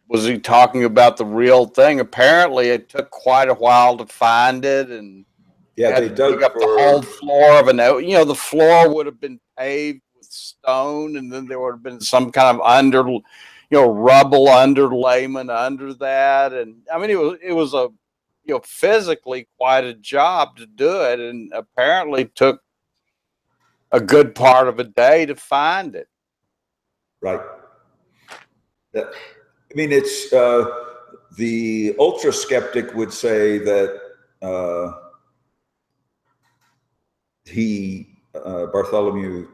was he talking about the real thing? Apparently, it took quite a while to find it, and yeah, they dug up for... the whole floor of an. You know, the floor would have been paved with stone, and then there would have been some kind of under, you know, rubble underlayment under that, and I mean, it was it was a you know physically quite a job to do it, and apparently took a good part of a day to find it. Right. I mean, it's uh, the ultra skeptic would say that uh, he uh, Bartholomew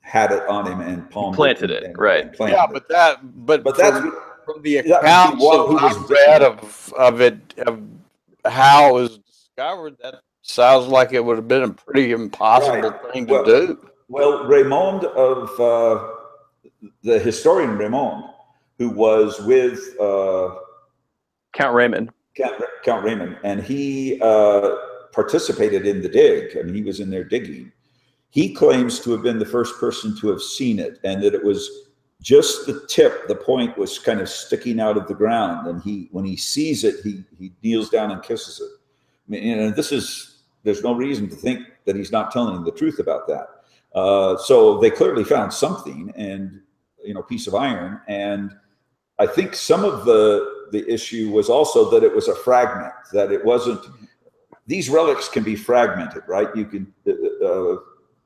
had it on him and palmed planted it, and, right? And planted yeah, but that, but but that's from the accounts who was read of of it of how it was discovered. That sounds like it would have been a pretty impossible right. thing to well, do. Well, Raymond of uh, the historian Raymond, who was with uh, Count Raymond, Count, Count Raymond, and he uh, participated in the dig. I mean, he was in there digging he claims to have been the first person to have seen it and that it was just the tip, the point was kind of sticking out of the ground. And he, when he sees it, he, he kneels down and kisses it. I mean, you know, this is, there's no reason to think that he's not telling the truth about that. Uh, so they clearly found something and, you know, piece of iron. And I think some of the, the issue was also that it was a fragment, that it wasn't, these relics can be fragmented, right? You can, uh, uh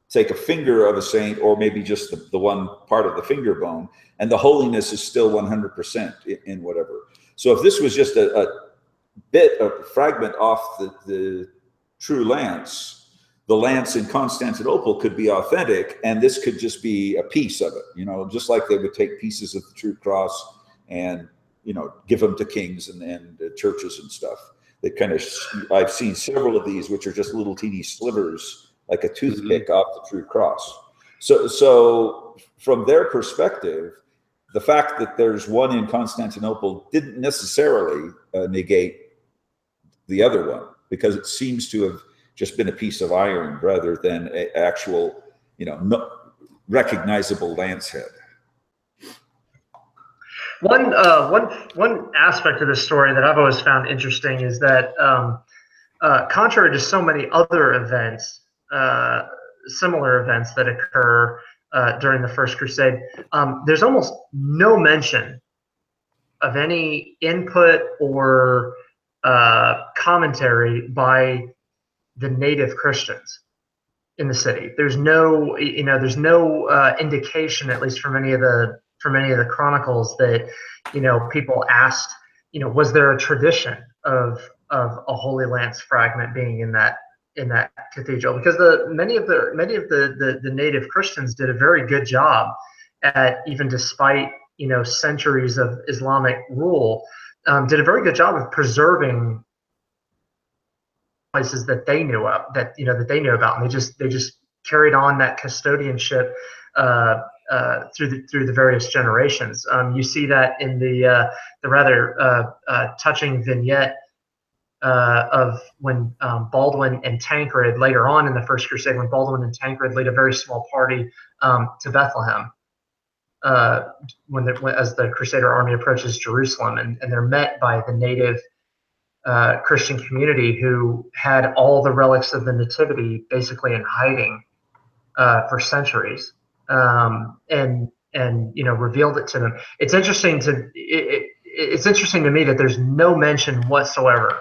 take a finger of a saint or maybe just the, the one part of the finger bone and the holiness is still 100% in, in whatever. So if this was just a, a bit a fragment off the, the true lance the lance in constantinople could be authentic and this could just be a piece of it you know just like they would take pieces of the true cross and you know give them to kings and, and uh, churches and stuff. That kind of I've seen several of these, which are just little teeny slivers, like a toothpick mm-hmm. off the true cross. So, so from their perspective, the fact that there's one in Constantinople didn't necessarily uh, negate the other one because it seems to have just been a piece of iron rather than an actual, you know, no, recognizable lance head. One, uh, one, one aspect of the story that I've always found interesting is that, um, uh, contrary to so many other events, similar events that occur uh, during the First Crusade, um, there's almost no mention of any input or uh, commentary by the native Christians in the city. There's no, you know, there's no uh, indication, at least from any of the from any of the chronicles, that you know people asked, you know, was there a tradition of of a Holy Lance fragment being in that in that cathedral? Because the many of the many of the the, the native Christians did a very good job at even despite you know centuries of Islamic rule, um, did a very good job of preserving places that they knew of that you know that they knew about and they just they just carried on that custodianship uh, uh, through the through the various generations. Um, you see that in the uh, the rather uh, uh, touching vignette uh, of when um, Baldwin and Tancred later on in the First Crusade, when Baldwin and Tancred lead a very small party um, to Bethlehem. when, the, as the Crusader army approaches Jerusalem, and, and they're met by the native uh, Christian community who had all the relics of the Nativity basically in hiding uh, for centuries, um, and and you know revealed it to them. It's interesting to it, it, it's interesting to me that there's no mention whatsoever,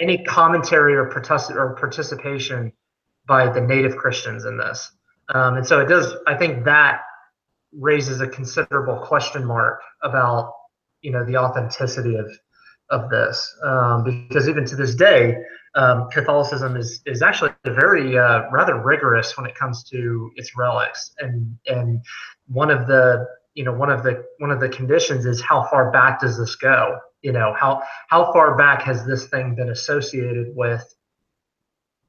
any commentary or, or participation by the native Christians in this, um, and so it does. I think that raises a considerable question mark about you know the authenticity of of this um, because even to this day, um, Catholicism is is actually very uh, rather rigorous when it comes to its relics, and and one of the you know one of the one of the conditions is how far back does this go? You know how how far back has this thing been associated with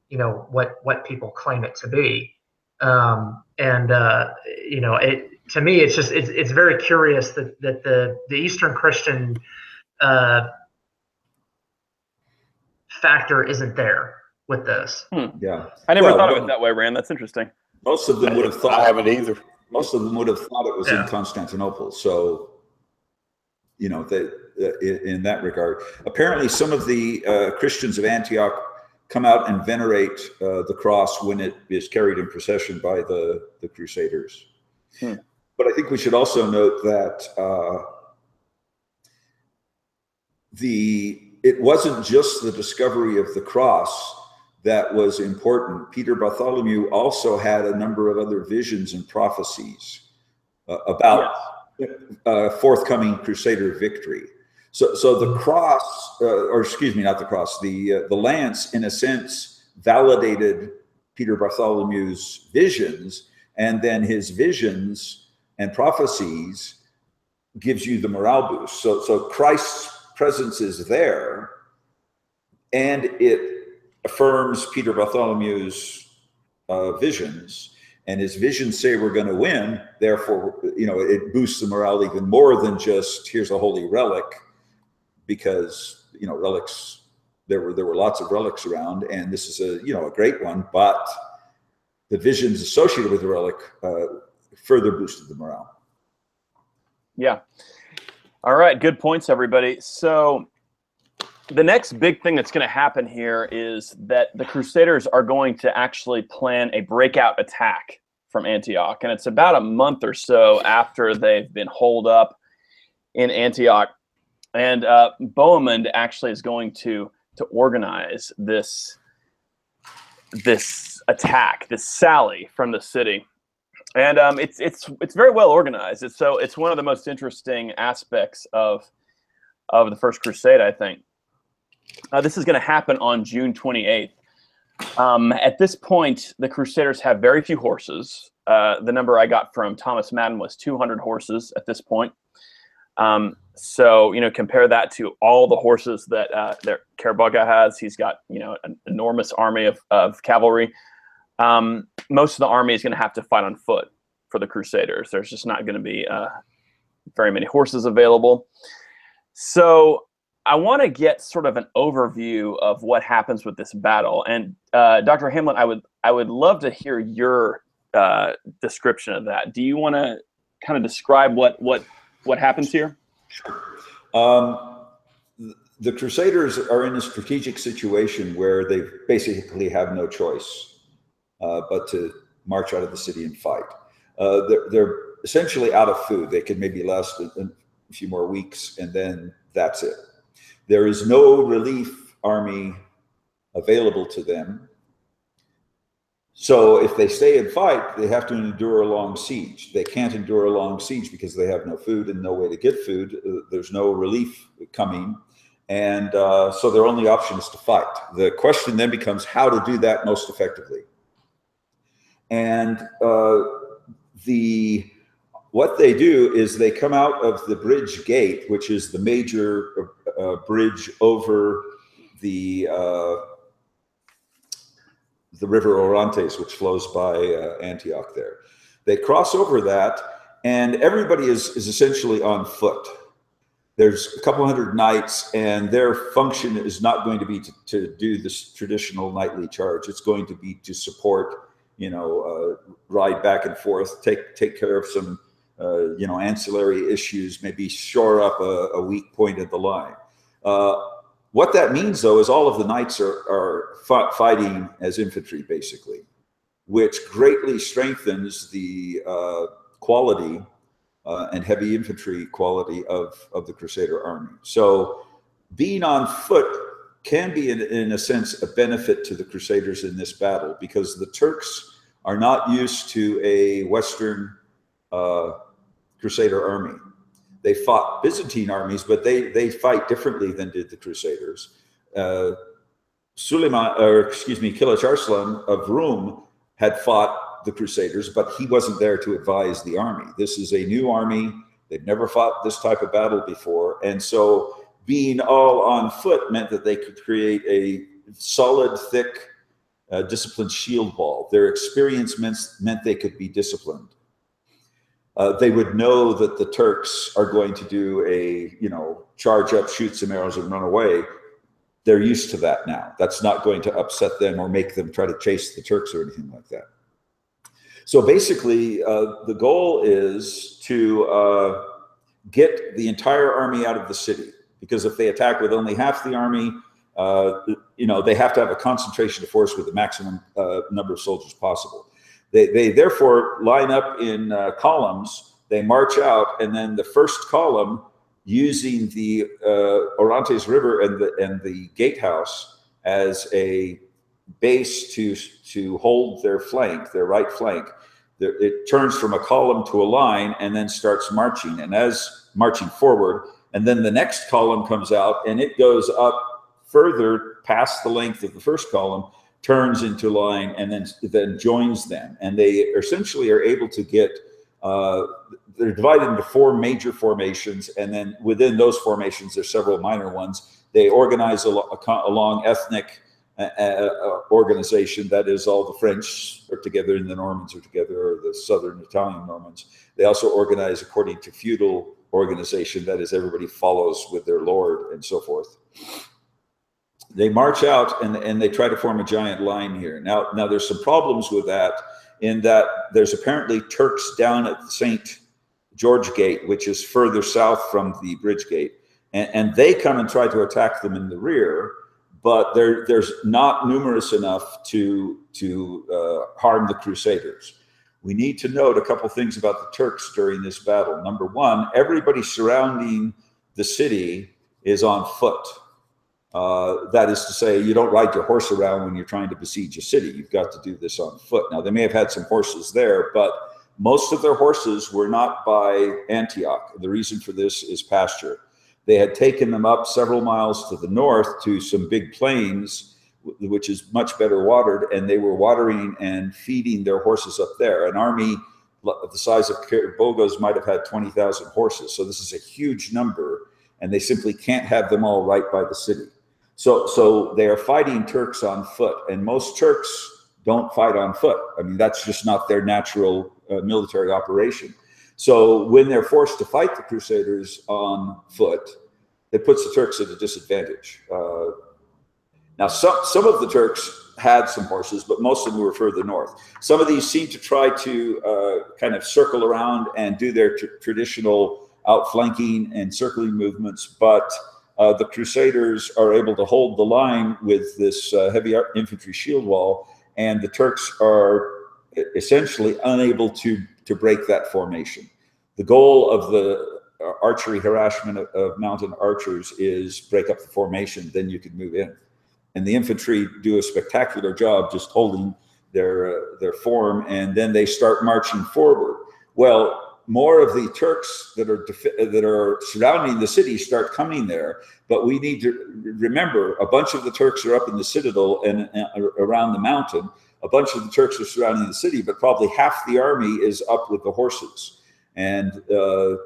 you know what what people claim it to be, um, and uh, you know it to me it's just it's it's very curious that that the the Eastern Christian uh, factor isn't there with this. Hmm. Yeah, I never well, thought of it that way, Rand. That's interesting. Most of them would have thought. I haven't either. Most of them would have thought it was yeah. in Constantinople. So, you know, that in that regard, apparently some of the uh, Christians of Antioch come out and venerate uh, the cross when it is carried in procession by the the Crusaders. Hmm. But I think we should also note that uh, the it wasn't just the discovery of the cross that was important. Peter Bartholomew also had a number of other visions and prophecies uh, about yes. uh, forthcoming Crusader victory. So, so the cross, uh, or excuse me, not the cross, the uh, the lance, in a sense, validated Peter Bartholomew's visions, and then his visions and prophecies gives you the morale boost. So, so Christ's presence is there and it affirms Peter Bartholomew's uh, visions and his visions say we're going to win therefore you know it boosts the morale even more than just here's a holy relic because you know relics there were there were lots of relics around and this is a you know a great one but the visions associated with the relic uh, further boosted the morale yeah all right, good points, everybody. So, the next big thing that's going to happen here is that the Crusaders are going to actually plan a breakout attack from Antioch. And it's about a month or so after they've been holed up in Antioch. And uh, Bohemond actually is going to, to organize this, this attack, this sally from the city and um, it's it's it's very well organized. It's so it's one of the most interesting aspects of of the First Crusade, I think. Uh, this is going to happen on June 28th. Um, at this point, the Crusaders have very few horses. Uh, the number I got from Thomas Madden was 200 horses at this point. Um, so you know, compare that to all the horses that uh, that Kerbogha has. He's got you know an enormous army of, of cavalry. Um, most of the army is going to have to fight on foot for the Crusaders. There's just not going to be uh, very many horses available. So I want to get sort of an overview of what happens with this battle. And uh, Dr. Hamblin, I would I would love to hear your uh, description of that. Do you want to kind of describe what what what happens here? Um, the Crusaders are in a strategic situation where they basically have no choice uh, but to march out of the city and fight. Uh, they're, they're, essentially out of food. They can maybe last a, a few more weeks, and then that's it. There is no relief army available to them. So if they stay and fight, they have to endure a long siege. They can't endure a long siege because they have no food and no way to get food. Uh, there's no relief coming. And uh, so their only option is to fight. The question then becomes how to do that most effectively. And uh, the what they do is they come out of the bridge gate, which is the major uh, bridge over the uh, the river Orontes, which flows by uh, Antioch. There, they cross over that, and everybody is is essentially on foot. There's a couple hundred knights, and their function is not going to be to, to do this traditional knightly charge. It's going to be to support, you know, uh, ride back and forth, take take care of some uh, you know, ancillary issues, maybe shore up a, a weak point of the line. Uh, what that means, though, is all of the knights are, are fighting as infantry, basically, which greatly strengthens the uh, quality uh, and heavy infantry quality of, of the Crusader army. So being on foot can be, in, in a sense, a benefit to the Crusaders in this battle because the Turks are not used to a Western uh, Crusader army. They fought Byzantine armies, but they they fight differently than did the Crusaders. Uh, Suleiman, or excuse me, Kilij Arslan of Rum had fought the Crusaders, but he wasn't there to advise the army. This is a new army. They've never fought this type of battle before. And so being all on foot meant that they could create a solid, thick, uh, disciplined shield wall. Their experience meant, meant they could be disciplined uh, they would know that the Turks are going to do a, you know, charge up, shoot some arrows and run away. They're used to that now. That's not going to upset them or make them try to chase the Turks or anything like that. So basically, uh, the goal is to uh, get the entire army out of the city because if they attack with only half the army, uh, you know, they have to have a concentration of force with the maximum uh, number of soldiers possible. They, they therefore line up in uh, columns, they march out, and then the first column, using the uh, Orontes River and the, and the gatehouse as a base to, to hold their flank, their right flank, it turns from a column to a line and then starts marching. And as marching forward, and then the next column comes out and it goes up further past the length of the first column turns into line and then then joins them. And they essentially are able to get uh, they're divided into four major formations. And then within those formations there's several minor ones. They organize a, a, ethnic uh, uh, organization. That is all the french are together and the normans are together or the southern italian normans. They also organize according to feudal organization. That is everybody follows with their lord and so forth they march out and, and they try to form a giant line here. Now, now there's some problems with that in that there's apparently Turks down at the St. George Gate, which is further south from the bridge gate. And, and they come and try to attack them in the rear, but there's not numerous enough to, to uh, harm the Crusaders. We need to note a couple things about the Turks during this battle. Number one, everybody surrounding the city is on foot uh, that is to say, you don't ride your horse around when you're trying to besiege a city. You've got to do this on foot. Now, they may have had some horses there, but most of their horses were not by Antioch. The reason for this is pasture. They had taken them up several miles to the north to some big plains, which is much better watered, and they were watering and feeding their horses up there. An army of the size of Kerbogha's might have had 20,000 horses. So this is a huge number, and they simply can't have them all right by the city. So, so they are fighting Turks on foot, and most Turks don't fight on foot. I mean, that's just not their natural uh, military operation. So when they're forced to fight the Crusaders on foot, it puts the Turks at a disadvantage. Uh, now, some, some of the Turks had some horses, but most of them were further north. Some of these seem to try to uh, kind of circle around and do their tr traditional outflanking and circling movements, but uh, the Crusaders are able to hold the line with this uh, heavy infantry shield wall, and the Turks are essentially unable to to break that formation. The goal of the archery harassment of, of, mountain archers is break up the formation, then you can move in. And the infantry do a spectacular job just holding their uh, their form, and then they start marching forward. Well, more of the Turks that are that are surrounding the city start coming there, but we need to remember a bunch of the Turks are up in the citadel and, and around the mountain, a bunch of the Turks are surrounding the city, but probably half the army is up with the horses, and uh,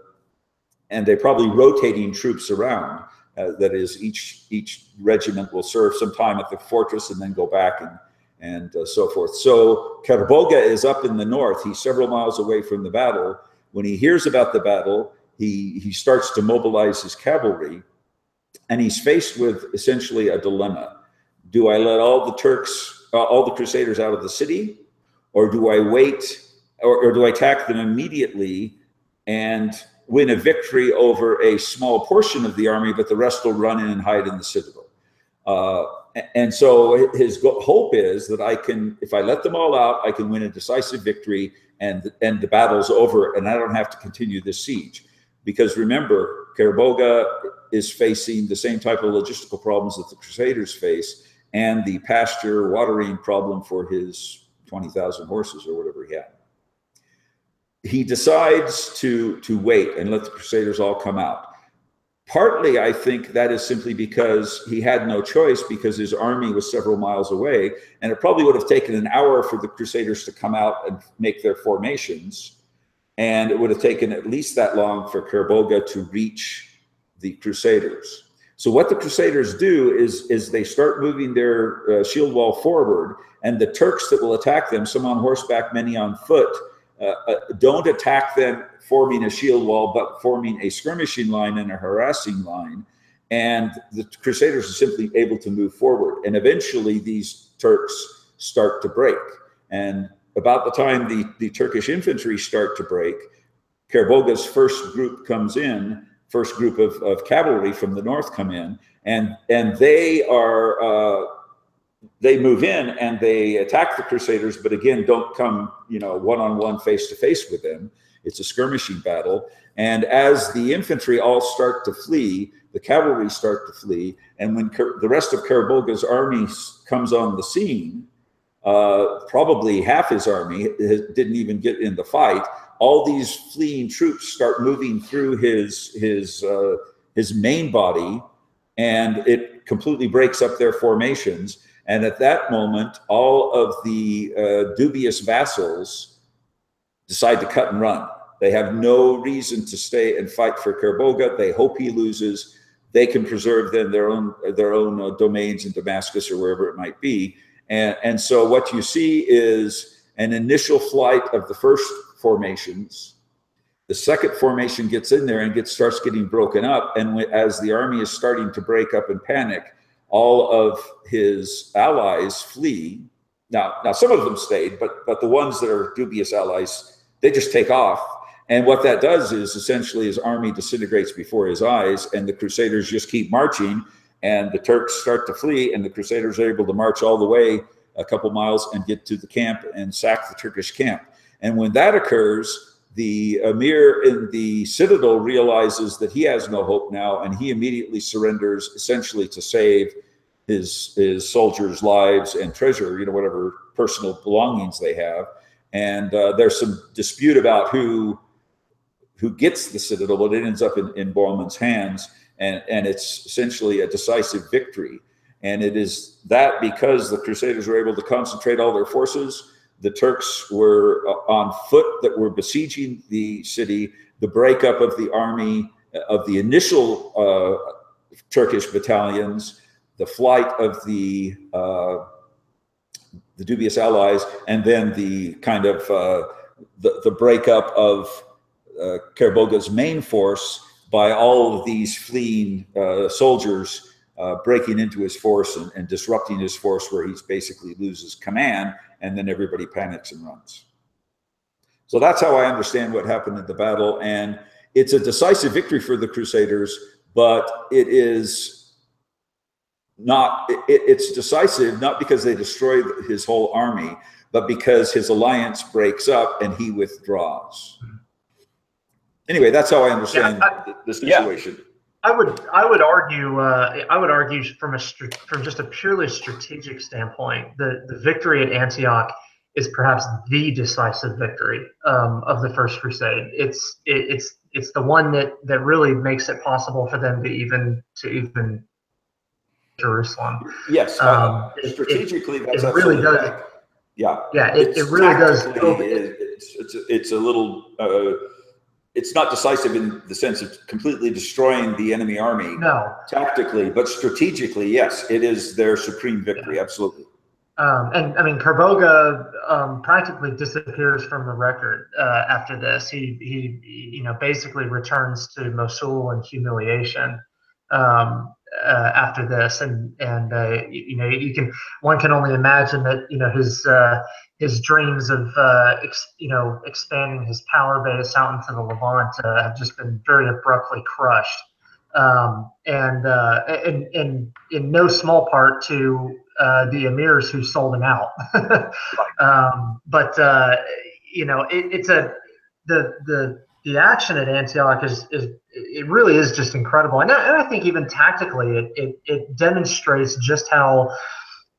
and they're probably rotating troops around. Uh, that is, each each regiment will serve some time at the fortress and then go back and and uh, so forth. So Kerbogha is up in the north. He's several miles away from the battle. When he hears about the battle, he he starts to mobilize his cavalry, and he's faced with essentially a dilemma. Do I let all the Turks uh, all the Crusaders out of the city, or do I wait, or, or do I attack them immediately and win a victory over a small portion of the army, but the rest will run in and hide in the citadel? Uh, and so his hope is that I can, if I let them all out, I can win a decisive victory and, and the battle's over and I don't have to continue this siege. Because remember, Kerbogha is facing the same type of logistical problems that the Crusaders face and the pasture watering problem for his 20,000 horses or whatever he had. He decides to, to wait and let the Crusaders all come out. Partly, I think that is simply because he had no choice because his army was several miles away, and it probably would have taken an hour for the Crusaders to come out and make their formations. And it would have taken at least that long for Kerbogha to reach the Crusaders. So what the Crusaders do is, is they start moving their uh, shield wall forward, and the Turks that will attack them, some on horseback, many on foot, uh, uh, don't attack them forming a shield wall, but forming a skirmishing line and a harassing line. And the Crusaders are simply able to move forward. And eventually these Turks start to break. And about the time the, the Turkish infantry start to break, Kerbogha's first group comes in first group of, of cavalry from the north come in, and and they are uh, they move in and they attack the Crusaders, but again don't come you know one on one face to face with them. It's a skirmishing battle, and as the infantry all start to flee, the cavalry start to flee, and when the rest of Kerbogha's army comes on the scene, uh, probably half his army didn't even get in the fight all these fleeing troops start moving through his his uh, his main body, and it completely breaks up their formations. And at that moment, all of the uh, dubious vassals decide to cut and run. They have no reason to stay and fight for Kerbogha. They hope he loses. They can preserve then their own their own uh, domains in Damascus or wherever it might be. And, and so what you see is an initial flight of the first formations. The second formation gets in there and gets starts getting broken up. And as the army is starting to break up and panic, all of his allies flee. Now, now some of them stayed, but but the ones that are dubious allies, they just take off. And what that does is essentially his army disintegrates before his eyes, and the Crusaders just keep marching, and the Turks start to flee, and the Crusaders are able to march all the way a couple miles and get to the camp and sack the Turkish camp. And when that occurs, the emir in the citadel realizes that he has no hope now, and he immediately surrenders, essentially to save his his soldiers' lives and treasure, you know, whatever personal belongings they have. And uh, there's some dispute about who who gets the citadel, but it ends up in, in Bohemond's hands, and and it's essentially a decisive victory. And it is that because the Crusaders were able to concentrate all their forces the Turks were uh, on foot that were besieging the city, the breakup of the army, uh, of the initial uh, Turkish battalions, the flight of the uh, the dubious allies, and then the kind of uh, the, the breakup of uh, Kerbogha's main force by all of these fleeing uh, soldiers uh, breaking into his force and, and, disrupting his force where he basically loses command and then everybody panics and runs. So that's how I understand what happened in the battle. And it's a decisive victory for the Crusaders, but it is not, it, it's decisive not because they destroy his whole army, but because his alliance breaks up and he withdraws. Anyway, that's how I understand yeah, I, the situation. Yeah. I would I would argue uh, I would argue from a from just a purely strategic standpoint, the the victory at Antioch is perhaps the decisive victory um, of the First Crusade. It's it, it's it's the one that that really makes it possible for them to even to even Jerusalem. Yes, uh, um, strategically, it, that's it really does. Yeah, yeah, it, it really does. It's, it's, it's a little. Uh, it's not decisive in the sense of completely destroying the enemy army. No. Tactically, but strategically, yes, it is their supreme victory. Yeah. Absolutely. Um, and I mean, Kerbogha um, practically disappears from the record uh, after this. He, he, you know, basically returns to Mosul in humiliation um, uh, after this, and and uh, you, you, know, you can one can only imagine that you know his uh, his dreams of uh, ex, you know expanding his power base out into the Levant uh, have just been very abruptly crushed, um, and uh, in, in in no small part to uh, the emirs who sold him out. <laughs> um, but uh, you know it, it's a the the the action at Antioch is, is it really is just incredible, and I, and I think even tactically it, it it demonstrates just how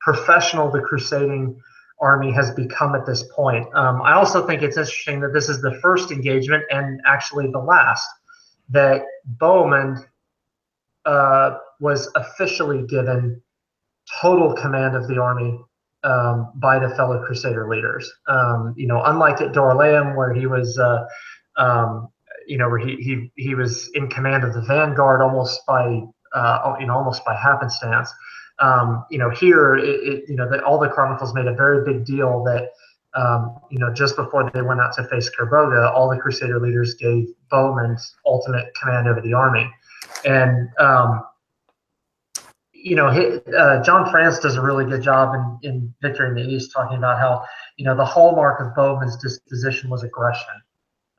professional the crusading army has become at this point. Um, I also think it's interesting that this is the first engagement and actually the last that Bohemond uh, was officially given total command of the army um, by the fellow Crusader leaders. Um, you know, unlike at Dorylaeum, where he was, uh, um, you know, where he, he he was in command of the vanguard almost by, uh, you know, almost by happenstance um, you know, here, it, it, you know, that all the chronicles made a very big deal that, um, you know, just before they went out to face Kerbogha, all the Crusader leaders gave Bohemond ultimate command over the army, and um, you know, uh, John France does a really good job in, in Victory in the East, talking about how you know the hallmark of Bohemond's disposition was aggression.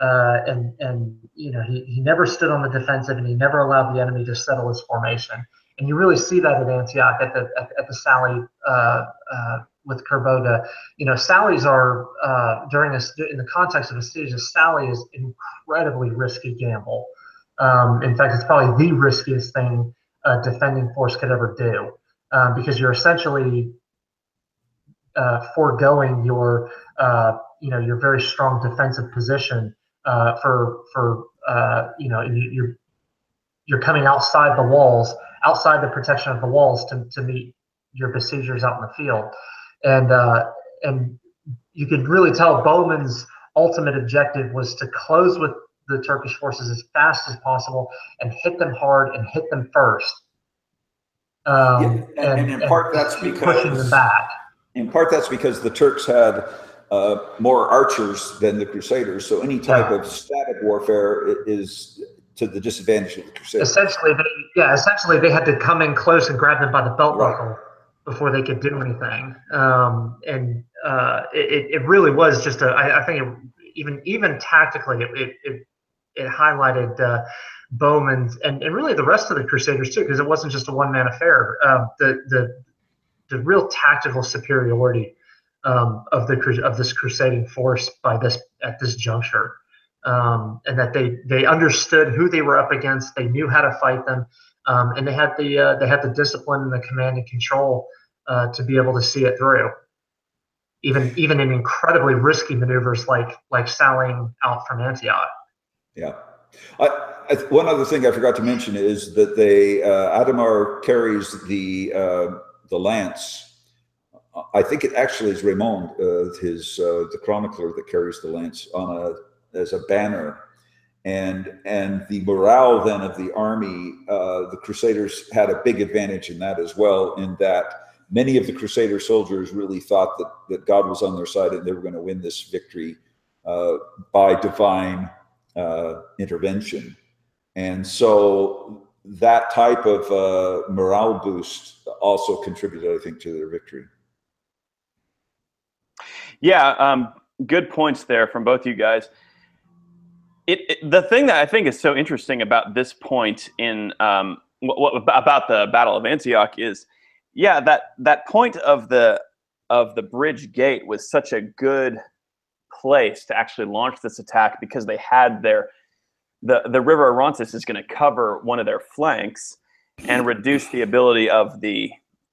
Uh, and and you know he, he never stood on the defensive and he never allowed the enemy to settle his formation and you really see that at Antioch at the at, at the Sally uh, uh, with Kerbogha. You know, sallies are uh, during this in the context of a siege. A sally is incredibly risky gamble. Um, in fact, it's probably the riskiest thing a defending force could ever do um, because you're essentially uh, foregoing your you know your very strong defensive position uh, for for you know you're you're coming outside the walls outside the protection of the walls to, to meet your besiegers out in the field. And uh, and you could really tell Bohemond's ultimate objective was to close with the Turkish forces as fast as possible and hit them hard and hit them first. Um, yeah, and, and, and, in part that's because pushing them back. In part that's because the Turks had uh, more archers than the Crusaders, so any type yeah. of static warfare is to the disadvantage of the Crusaders. Essentially, they, yeah, essentially they had to come in close and grab them by the belt buckle before they could do anything. Um, and uh, it, it really was just a. I, I think it, even even tactically, it it, it, it highlighted uh, Bohemond's and, and really the rest of the Crusaders too, because it wasn't just a one man affair. Uh, the the the real tactical superiority um, of the of this crusading force by this at this juncture um, and that they they understood who they were up against. They knew how to fight them, um, and they had the uh, they had the discipline and the command and control uh, to be able to see it through. Even even in incredibly risky maneuvers like like sallying out from Antioch. Yeah. I, one other thing I forgot to mention is that they uh, carries the uh, the lance I think it actually is Raymond, uh, his uh, the chronicler that carries the lance on a as a banner, and and the morale then of the army. Uh, the Crusaders had a big advantage in that as well, in that many of the Crusader soldiers really thought that that God was on their side and they were going to win this victory uh, by divine uh, intervention, and so that type of uh, morale boost also contributed, I think, to their victory. Yeah, um, good points there from both you guys. It, it, the thing that I think is so interesting about this point in um, what, what, about the Battle of Antioch is, yeah, that that point of the of the bridge gate was such a good place to actually launch this attack because they had their the the river Orontes is going to cover one of their flanks and reduce the ability of the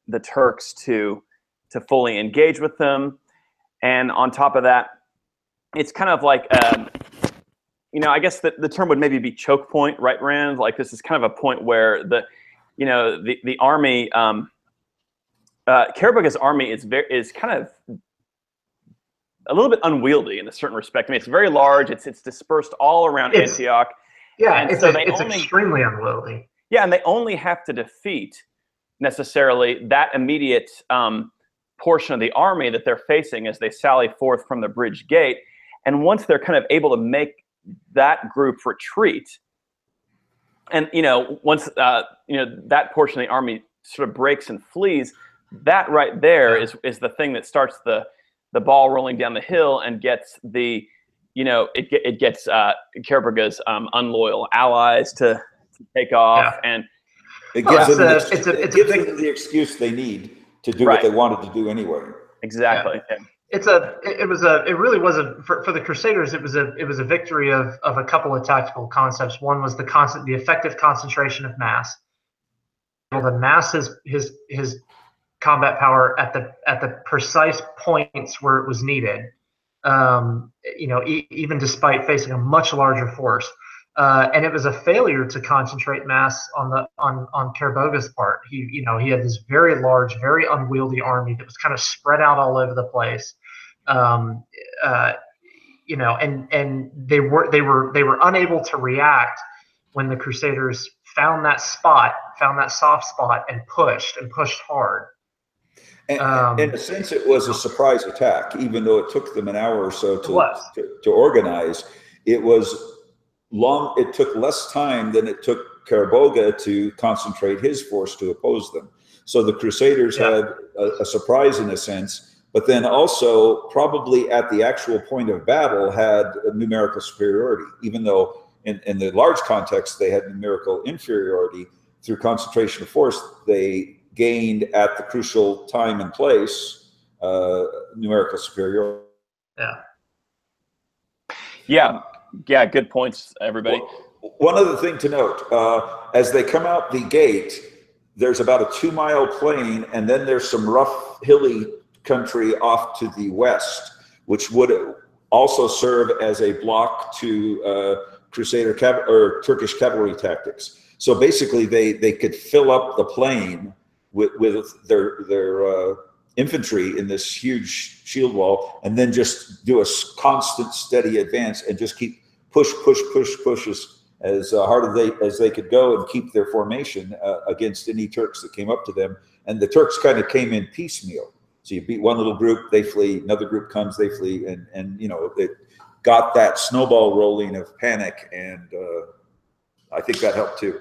the Turks to to fully engage with them. And on top of that, it's kind of like, um, you know, I guess the, the term would maybe be choke point, right, Rand? Like this is kind of a point where the, you know, the, the army, um, uh, army is very, is kind of a little bit unwieldy in a certain respect. I mean, it's very large. It's it's dispersed all around it's, Antioch. Yeah, and it's, so a, it's only, extremely unwieldy. Yeah, and they only have to defeat necessarily that immediate um, portion of the army that they're facing as they sally forth from the bridge gate. And once they're kind of able to make that group retreat, and you know, once uh, you know that portion of the army sort of breaks and flees, that right there is is the thing that starts the the ball rolling down the hill and gets the you know it it gets uh, um, unloyal allies to, to take off yeah. and it gives, them, a, the, it's a, it's it gives them the excuse they need to do right. what they wanted to do anyway. Exactly. Yeah. It's a. It was a. It really was a for, for the Crusaders. It was a. It was a victory of of a couple of tactical concepts. One was the constant, the effective concentration of mass. Well, the mass his his his combat power at the at the precise points where it was needed. Um, you know, e- even despite facing a much larger force. Uh, and it was a failure to concentrate mass on the on on Kerbogha's part. He you know he had this very large, very unwieldy army that was kind of spread out all over the place. Um, uh, you know, and and they were they were they were unable to react when the Crusaders found that spot, found that soft spot, and pushed and pushed hard. And, um, in a sense, it was a surprise attack, even though it took them an hour or so to, to, to organize. It was long it took less time than it took Kerbogha to concentrate his force to oppose them. So the Crusaders yeah. had a, a, surprise in a sense, but then also probably at the actual point of battle had numerical superiority, even though in, in the large context they had numerical inferiority through concentration of force. They gained at the crucial time and place uh, numerical superiority. Yeah. Yeah yeah, good points, everybody. One other thing to note: uh, as they come out the gate, there's about a two-mile plain, and then there's some rough, hilly country off to the west, which would also serve as a block to uh, Crusader cav- or Turkish cavalry tactics. So basically, they they could fill up the plain with, with their their uh, infantry in this huge shield wall, and then just do a constant, steady advance and just keep push, push, push, push as, as uh, hard as they, as they could go and keep their formation uh, against any Turks that came up to them. And the Turks kind of came in piecemeal. So you beat one little group, they flee. Another group comes, they flee, and and you know it got that snowball rolling of panic, and uh, I think that helped too.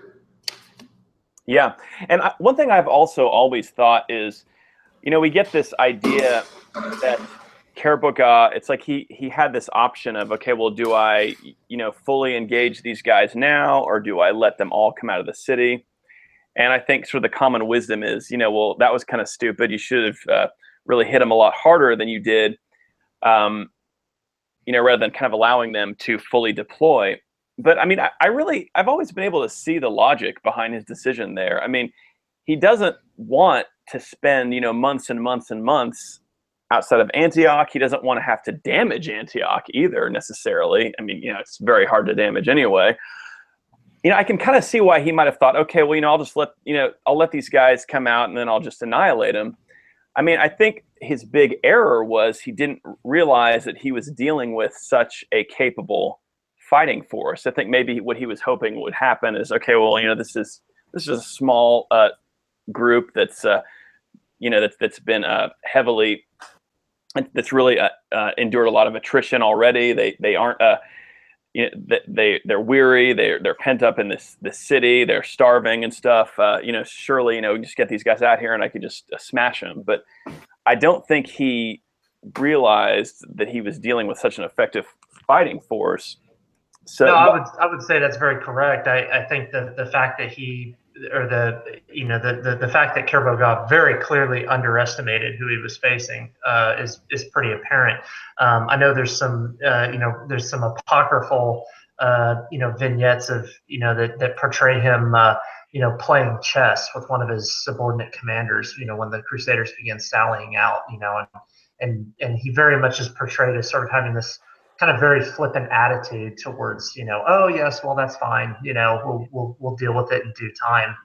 Yeah, and I, one thing I've also always thought is, you know, we get this idea that Kerbogha, it's like he he had this option of okay, well, do I you know fully engage these guys now, or do I let them all come out of the city? And I think sort of the common wisdom is, you know, well, that was kind of stupid. You should have uh, really hit them a lot harder than you did, um, you know, rather than kind of allowing them to fully deploy. But I mean, I, I really, I've always been able to see the logic behind his decision there. I mean, he doesn't want to spend, you know, months and months and months outside of Antioch. He doesn't want to have to damage Antioch either necessarily. I mean, you know, it's very hard to damage anyway. You know, I can kind of see why he might have thought, okay, well, you know, I'll just let you know, I'll let these guys come out and then I'll just annihilate them. I mean, I think his big error was he didn't realize that he was dealing with such a capable fighting force. I think maybe what he was hoping would happen is okay, well, you know, this is this is a small uh, group that's uh, you know that's that's been uh, heavily that's really uh, uh, endured a lot of attrition already. They they aren't uh, you know, they they're weary. They're they're pent up in this this city. They're starving and stuff. Uh, you know, surely you know just get these guys out here and I could just uh, smash them. But I don't think he realized that he was dealing with such an effective fighting force. So no, I would I would say that's very correct. I, I think that the fact that he or the you know the, the, the fact that Kerbogha very clearly underestimated who he was facing uh, is is pretty apparent. Um, I know there's some uh, you know there's some apocryphal uh, you know vignettes of you know that that portray him uh, you know playing chess with one of his subordinate commanders. You know when the Crusaders began sallying out. You know and and and he very much is portrayed as sort of having this kind of very flippant attitude towards, you know, oh yes, well that's fine, you know, we'll we'll we'll deal with it in due time,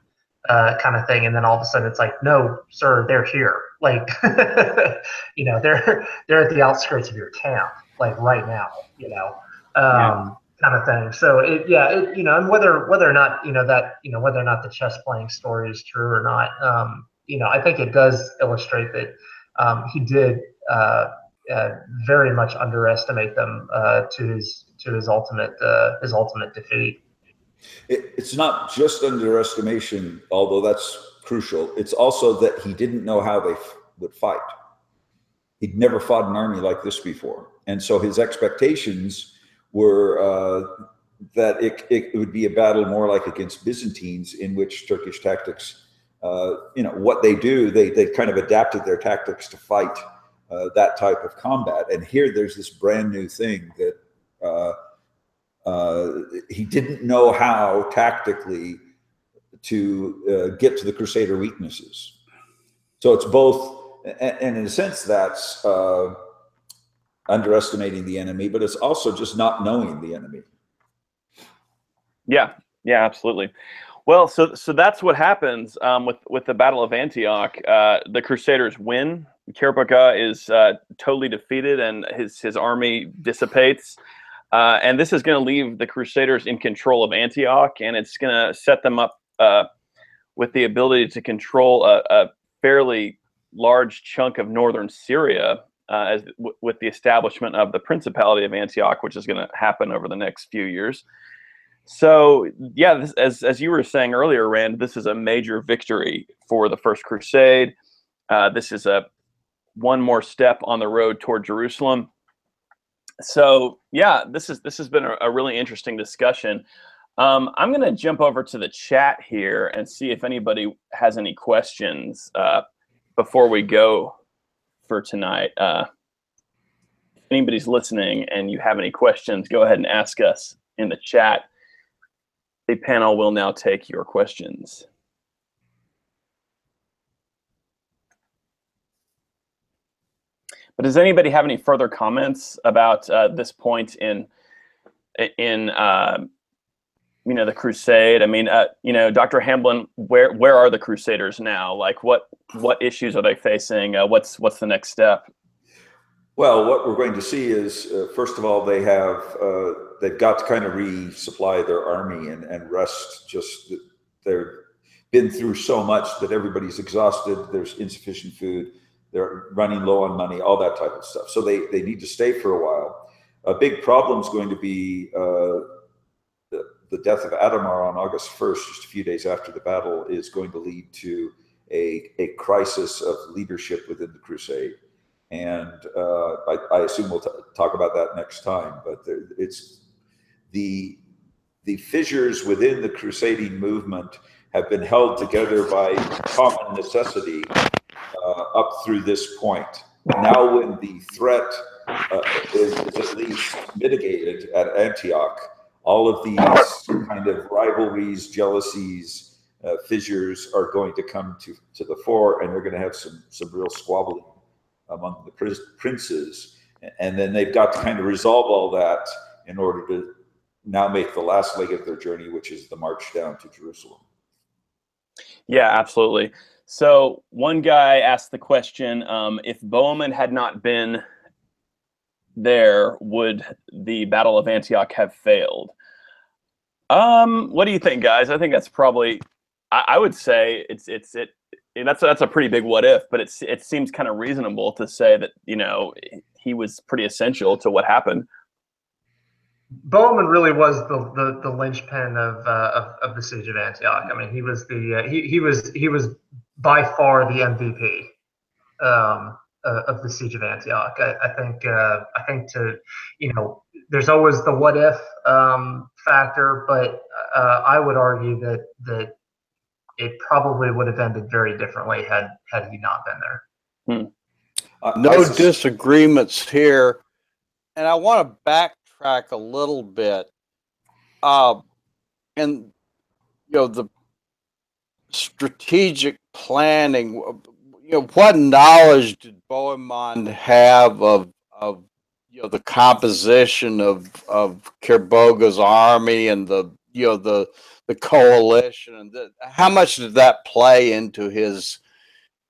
uh, kind of thing. And then all of a sudden it's like, no, sir, they're here, like, <laughs> you know, they're they're at the outskirts of your camp, like right now, you know, um, yeah. kind of thing. So it, yeah, it, you know, and whether whether or not you know that you know whether or not the chess playing story is true or not, um, you know, I think it does illustrate that um, he did. Uh, uh, very much underestimate them uh, to his to his ultimate uh, his ultimate defeat. It, it's not just underestimation, although that's crucial. It's also that he didn't know how they f- would fight. He'd never fought an army like this before, and so his expectations were uh, that it, it, would be a battle more like against Byzantines, in which Turkish tactics. Uh, you know what they do; they they kind of adapted their tactics to fight uh, that type of combat. And here there's this brand new thing that uh, uh, he didn't know how tactically to uh, get to the Crusader weaknesses. So it's both, and in a sense, that's uh, underestimating the enemy, but it's also just not knowing the enemy. Yeah, yeah, absolutely. Well, so so that's what happens um, with with the Battle of Antioch. Uh, the Crusaders win. Kerbogha is uh, totally defeated, and his his army dissipates. Uh, and this is going to leave the Crusaders in control of Antioch, and it's going to set them up uh, with the ability to control a, a, fairly large chunk of northern Syria uh, as w- with the establishment of the Principality of Antioch, which is going to happen over the next few years. So yeah, this, as as you were saying earlier, Rand, this is a major victory for the First Crusade. Uh, this is a one more step on the road toward Jerusalem. So yeah, this is this has been a, a really interesting discussion. Um, I'm going to jump over to the chat here and see if anybody has any questions uh, before we go for tonight. Uh, anybody's listening and you have any questions, go ahead and ask us in the chat. The panel will now take your questions. But does anybody have any further comments about uh, this point in in uh, you know the crusade? I mean, uh, you know, Dr. Hamblin, where where are the Crusaders now? Like, what what issues are they facing? Uh, what's what's the next step? Well, what we're going to see is, uh, first of all, they have uh, they've got to kind of resupply their army and, and rest. Just they've been through so much that everybody's exhausted. There's insufficient food. They're running low on money, all that type of stuff. So they they need to stay for a while. A big problem is going to be uh, the, the death of Adhemar on August 1st, just a few days after the battle, is going to lead to a, a crisis of leadership within the crusade and uh, I, I, assume we'll talk about that next time. But there, it's the the fissures within the crusading movement have been held together by common necessity uh, up through this point. Now, when the threat uh, is, is, at least mitigated at Antioch, all of these kind of rivalries, jealousies, uh, fissures are going to come to, to the fore, and they're going to have some some real squabbling among the princes. And then they've got to kind of resolve all that in order to now make the last leg of their journey, which is the march down to Jerusalem. Yeah, absolutely. So one guy asked the question: um, If Bohemond had not been there, would the Battle of Antioch have failed? Um, what do you think, guys? I think that's probably. I, I would say it's it's it. That's that's a pretty big what if, but it's it seems kind of reasonable to say that you know he was pretty essential to what happened. Bohemond really was the the, the linchpin of, uh, of, of the siege of Antioch. I mean, he was the uh, he he was he was by far the MVP um, uh, of the siege of Antioch. I, I think uh, I think to you know there's always the what if um, factor, but uh, I would argue that that it probably would have ended very differently had had he not been there. Hmm. no disagreements here, and I want to backtrack a little bit. Uh, and you know the strategic planning. You know what knowledge did Bohemond have of of you know the composition of of Kerbogha's army and the you know the the coalition and the, how much did that play into his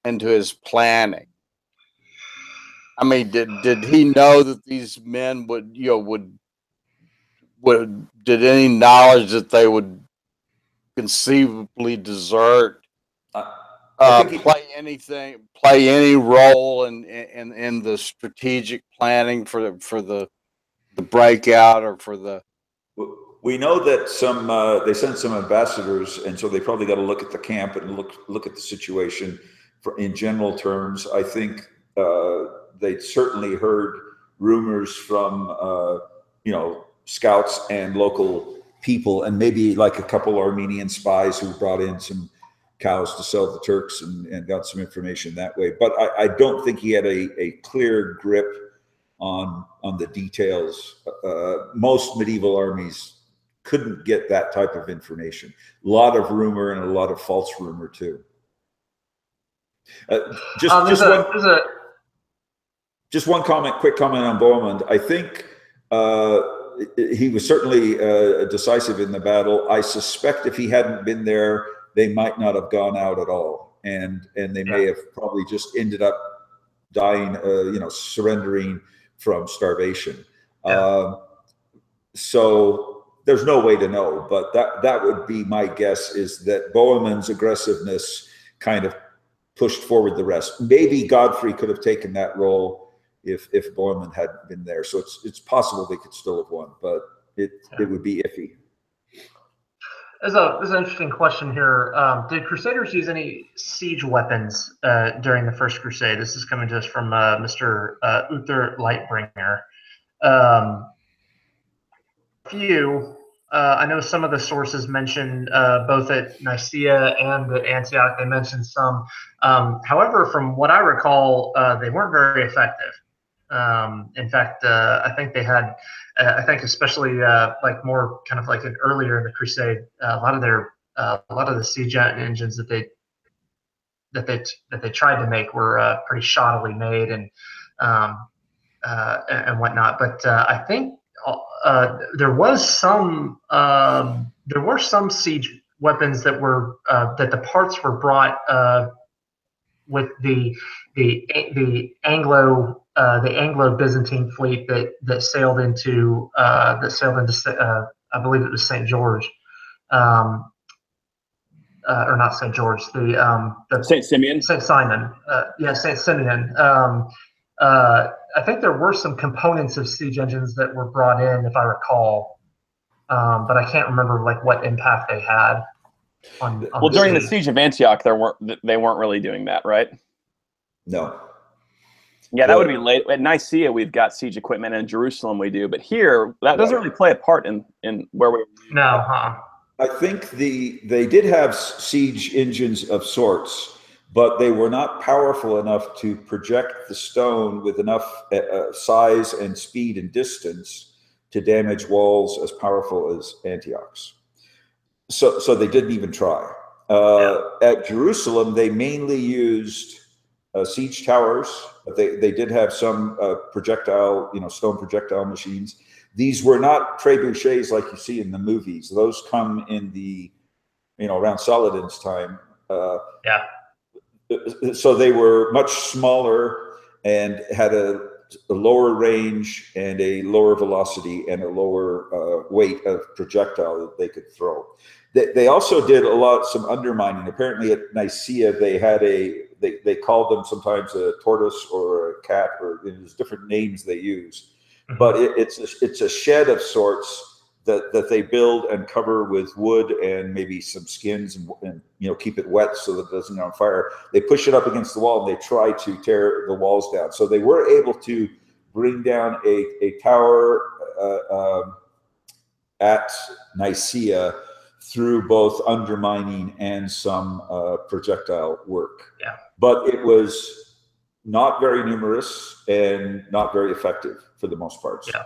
into his planning? I mean, did did he know that these men would you know would would did any knowledge that they would conceivably desert uh, play anything, play any role in, in in the strategic planning for the for the the breakout or for the. We know that some uh, they sent some ambassadors, and so they probably got to look at the camp and look look at the situation. For, in general terms, I think uh, they certainly heard rumors from uh, you know scouts and local people, and maybe like a couple Armenian spies who brought in some cows to sell to Turks and, and got some information that way. But I, I don't think he had a, a clear grip on on the details. Uh, most medieval armies couldn't get that type of information. A lot of rumor and a lot of false rumor too. Uh, just um, just a, one. Just one comment, quick comment on Bohemond. I think uh, he was certainly uh, decisive in the battle. I suspect if he hadn't been there they might not have gone out at all, and and they may have probably just ended up dying, uh, you know, surrendering from starvation. Yeah. Um, so there's no way to know, but that that would be my guess is that Bohemond's aggressiveness kind of pushed forward the rest. Maybe Godfrey could have taken that role if if Bohemond had been there. So it's it's possible they could still have won, but it yeah. it would be iffy. There's a there's an interesting question here. Um, did Crusaders use any siege weapons uh, during the First Crusade? This is coming to us from uh, Mr. Uh, Uther Lightbringer. Um, few. Uh, I know some of the sources mentioned uh, both at Nicaea and at Antioch. They mentioned some. Um, however, from what I recall, uh, they weren't very effective. Um, in fact, uh, I think they had, uh, I think especially uh, like more kind of like an earlier in the Crusade, uh, a lot of their, uh, a lot of the siege engines that they that they that they tried to make were uh, pretty shoddily made and um, and whatnot. But I think there was some um, there were some siege weapons that were that the parts were brought with the the the Anglo uh, the Anglo-Byzantine fleet that that sailed into uh, that sailed into uh, I believe it was Saint George, um, uh, or not Saint George, the, um, the Saint Simeon, Saint Simon, uh, yeah, Saint Simeon. Um, I think there were some components of siege engines that were brought in, if I recall, um, but I can't remember like what impact they had. On, on well, the during siege. the siege of Antioch, there weren't they weren't really doing that, right? No. Yeah, that would be late. At Nicaea, we've got siege equipment, and in Jerusalem, we do. But here, that doesn't really play a part in in where we. No, huh? I think the they did have siege engines of sorts, but they were not powerful enough to project the stone with enough uh, uh size and speed and distance to damage walls as powerful as Antioch's. So, so they didn't even try. Uh, yeah. At Jerusalem, they mainly used uh, siege towers. They, they did have some uh, projectile, you know, stone projectile machines. These were not trebuchets like you see in the movies. Those come in the, you know, around Saladin's time. Uh, yeah. so they were much smaller and had a, a, lower range and a lower velocity and a lower uh, weight of projectile that they could throw. They, they also did a lot some undermining. Apparently at Nicaea they had a they, they called them sometimes a tortoise or a cat or there's different names they use, mm-hmm. but it, it's a, it's a shed of sorts that, that they build and cover with wood and maybe some skins and, and, you know keep it wet so that it doesn't get on fire. They push it up against the wall and they try to tear the walls down. So they were able to bring down a, a tower uh, um, at Nicaea through both undermining and some uh, projectile work. Yeah. But it was not very numerous and not very effective for the most part. Yeah.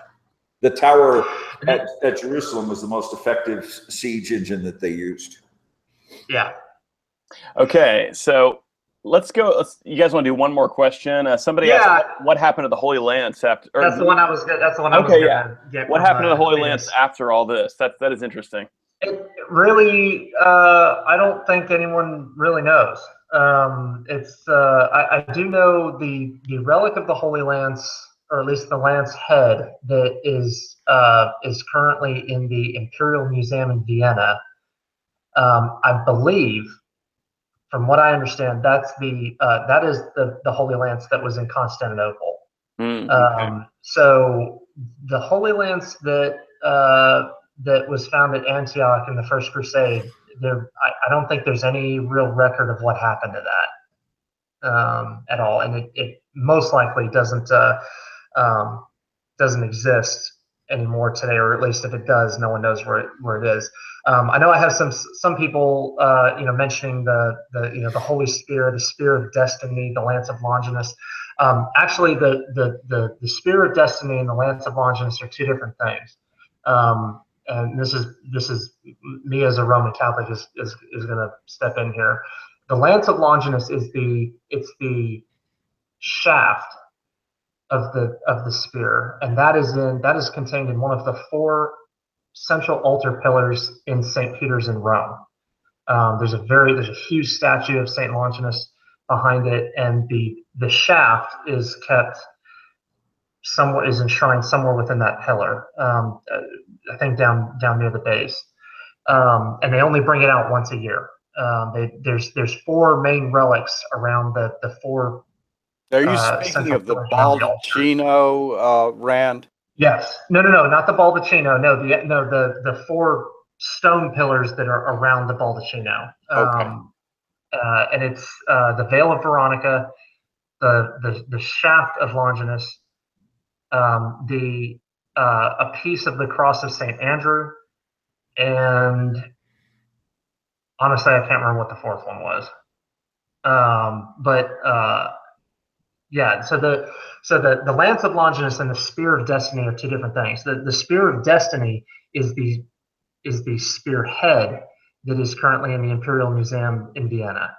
The tower at, at Jerusalem was the most effective siege engine that they used. Yeah. Okay, so let's go. Let's, you guys want to do one more question? Uh, somebody Yeah. asked what, what happened to the Holy Lance after. or- That's the one I was. That's the one. I Okay, gonna Get What happened to uh, the Holy Venus. Lance after all this? That that is interesting. It really, uh, I don't think anyone really knows. Um, it's, uh, I, I do know the the relic of the Holy Lance, or at least the lance head that is uh, is currently in the Imperial Museum in Vienna. Um, I believe, from what I understand, that's the uh, that is the the Holy Lance that was in Constantinople. Mm, okay. Um, so the Holy Lance that uh, that was found at Antioch in the First Crusade, there I, I don't think there's any real record of what happened to that um, at all, and it, it most likely doesn't uh, um, doesn't exist anymore today, or at least if it does, no one knows where it, where it is. Um, I know I have some some people, uh, you know, mentioning the the you know the Holy Spear, the Spear of Destiny, the Lance of Longinus. Um, actually, the, the the the Spear of Destiny and the Lance of Longinus are two different things. Um, and this is this is me as a Roman Catholic is is, is going to step in here. The Lance of Longinus is the it's the shaft of the of the spear, and that is in that is contained in one of the four central altar pillars in St. Peter's in Rome. Um, there's a very there's a huge statue of St. Longinus behind it, and the the shaft is kept somewhere is enshrined somewhere within that pillar. Um, I think down down near the base, um, and they only bring it out once a year. Um, they, there's there's four main relics around the the four. Are you Uh, speaking of the pillars around the altar. Baldacchino, uh, Rand? Yes, no, no, no, not the baldacchino. No, the no the the four stone pillars that are around the baldacchino. Okay. Um, uh, and it's uh, the Veil of Veronica, the the the shaft of Longinus, um, the uh, a piece of the cross of Saint Andrew, and honestly, I can't remember what the fourth one was. Um, but uh, yeah, so the so the the lance of Longinus and the spear of destiny are two different things. The the spear of destiny is the is the spearhead that is currently in the Imperial Museum in Vienna.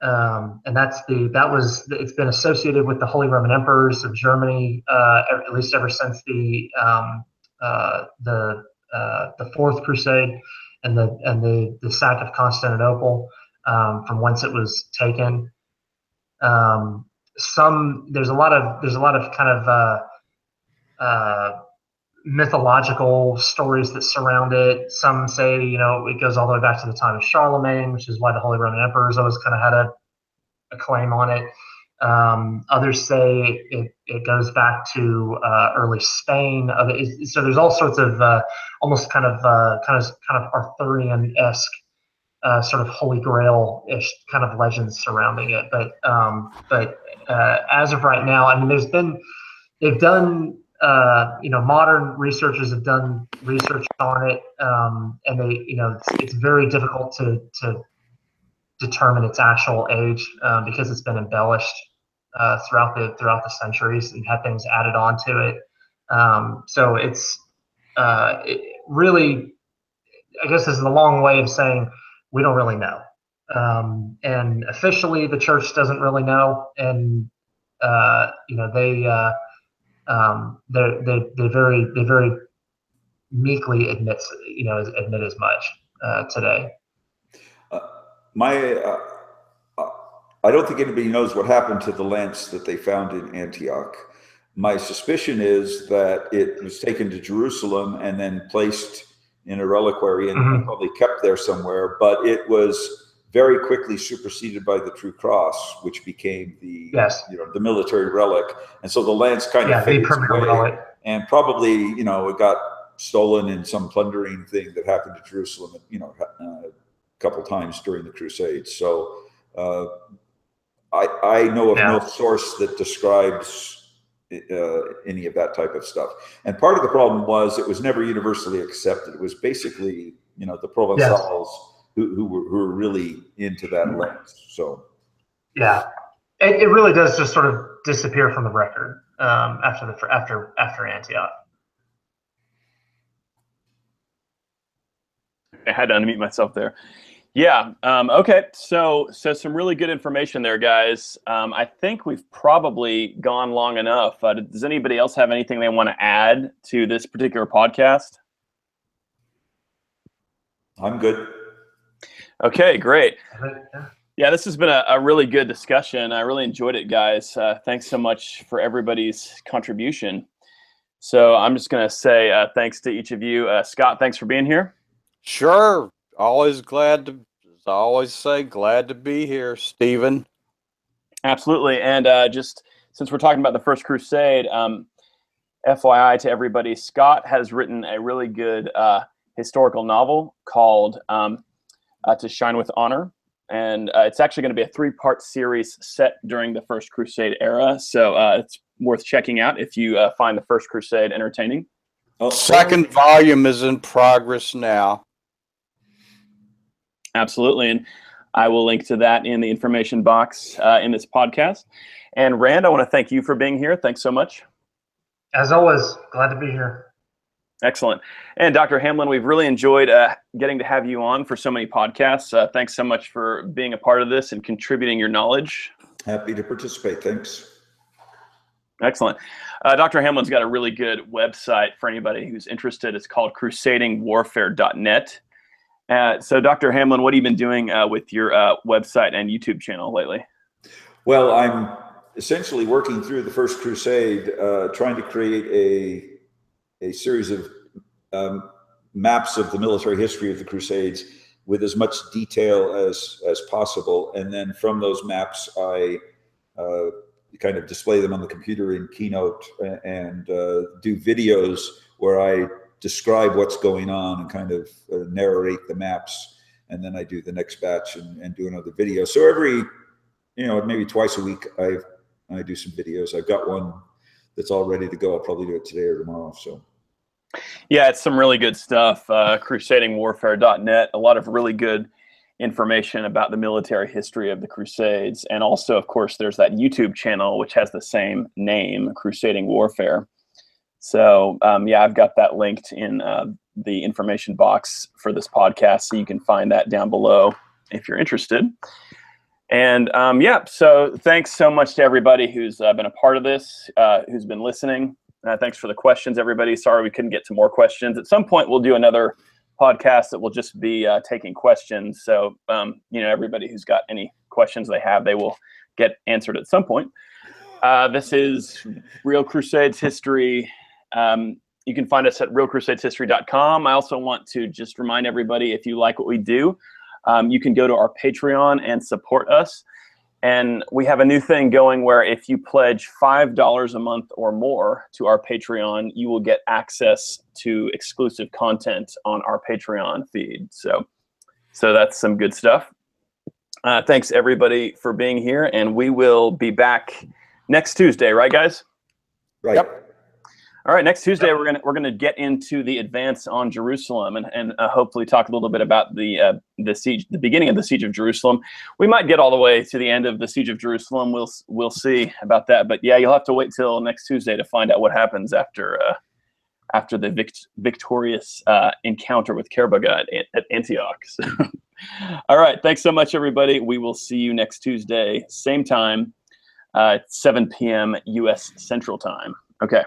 Um, and that's the that was it's been associated with the Holy Roman Emperors of Germany uh, at least ever since the um, uh, the uh, the Fourth Crusade and the and the the sack of Constantinople um, from whence it was taken. Um, some there's a lot of there's a lot of kind of uh, uh, mythological stories that surround it. Some say, you know, it goes all the way back to the time of Charlemagne, which is why the Holy Roman Emperors always kind of had a, a claim on it. Um, others say it, it goes back to uh, early Spain. So there's all sorts of uh, almost kind of uh, kind of kind of Arthurian esque. Uh, sort of Holy Grail-ish kind of legends surrounding it, but um, but uh, as of right now, I mean, there's been they've done uh, you know modern researchers have done research on it um, and they you know it's, it's very difficult to to determine its actual age um, because it's been embellished uh, throughout the throughout the centuries and had things added onto it. Um, so it's uh, it really i guess this is a long way of saying we don't really know. Um, and officially the church doesn't really know and uh, you know they uh, um, they they they very they very meekly admits you know admit as much uh, today. my uh, uh, I don't think anybody knows what happened to the lance that they found in Antioch. My suspicion is that it was taken to Jerusalem and then placed in a reliquary and Mhm. probably kept there somewhere, but it was very quickly superseded by the True Cross, which became the Yes. you know the military relic, and so the lance kind Yeah, of fades permanent away, relic. and probably you know it got stolen in some plundering thing that happened to Jerusalem, you know, uh, a couple times during the Crusades. So uh, I I know of no source that describes. Uh, any of that type of stuff, and part of the problem was it was never universally accepted. It was basically, you know, the Provençals who, who were who were really into that lens. So Yeah, it, it really does just sort of disappear from the record um, after the after after Antioch. I had to unmute myself there. Yeah. Um, okay. So, so some really good information there, guys. Um, I think we've probably gone long enough. Uh, does anybody else have anything they want to add to this particular podcast? I'm good. Okay, great. Yeah. Yeah, this has been a, a really good discussion. I really enjoyed it, guys. Uh, thanks so much for everybody's contribution. So I'm just going to say uh, thanks to each of you. Uh, Scott, thanks for being here. Sure. Always glad to, as I always say, glad to be here, Stephen. Absolutely. And uh, just since we're talking about the First Crusade, um, FYI to everybody, Scott has written a really good uh, historical novel called um, uh, To Shine with Honor. And uh, it's actually going to be a three part series set during the First Crusade era. So uh, it's worth checking out if you uh, find the First Crusade entertaining. Oh, Second volume is in progress now. Absolutely. And I will link to that in the information box uh, in this podcast. And Rand, I want to thank you for being here. Thanks so much. As always, glad to be here. Excellent. And Dr. Hamblin, we've really enjoyed uh, getting to have you on for so many podcasts. Uh, thanks so much for being a part of this and contributing your knowledge. Happy to participate. Thanks. Excellent. Uh, Dr. Hamblin's got a really good website for anybody who's interested. It's called crusadingwarfare.net. Uh, so, Dr. Hamblin, what have you been doing uh, with your uh, website and YouTube channel lately? Well, I'm essentially working through the First Crusade, uh, trying to create a a series of um, maps of the military history of the Crusades with as much detail as as possible, and then from those maps, I uh, kind of display them on the computer in Keynote and uh, do videos where I describe what's going on and kind of uh, narrate the maps, and then I do the next batch and, and do another video. So every you know, maybe twice a week I I do some videos. I've got one that's all ready to go. I'll probably do it today or tomorrow. So Yeah, it's some really good stuff. Uh, crusadingwarfare.net, a lot of really good information about the military history of the Crusades. And also, of course, there's that YouTube channel, which has the same name, Crusading Warfare. So, um, yeah, I've got that linked in uh, the information box for this podcast. So you can find that down below if you're interested. And um, yeah, so thanks so much to everybody who's uh, been a part of this, uh, who's been listening. Uh, thanks for the questions, everybody. Sorry we couldn't get to more questions. At some point, we'll do another podcast that will just be uh, taking questions. So, um, you know, everybody who's got any questions they have, they will get answered at some point. Uh, this is Real Crusades History. Um, you can find us at realcrusadeshistory.com. I also want to just remind everybody if you like what we do, um, you can go to our Patreon and support us. And we have a new thing going where if you pledge $5 a month or more to our Patreon, you will get access to exclusive content on our Patreon feed. So, so that's some good stuff. Uh, thanks everybody for being here, and we will be back next Tuesday, right, guys? right. Yep. All right, next Tuesday we're gonna we're gonna get into the advance on Jerusalem and and uh, hopefully talk a little bit about the uh, the siege, the beginning of the siege of Jerusalem. We might get all the way to the end of the siege of Jerusalem. We'll we'll see about that. But yeah, you'll have to wait till next Tuesday to find out what happens after uh, after the vict- victorious uh, encounter with Kerbogha at, at Antioch. So, <laughs> all right, thanks so much, everybody. We will see you next Tuesday, same time, uh, 7 p.m. U.S. Central Time. Okay.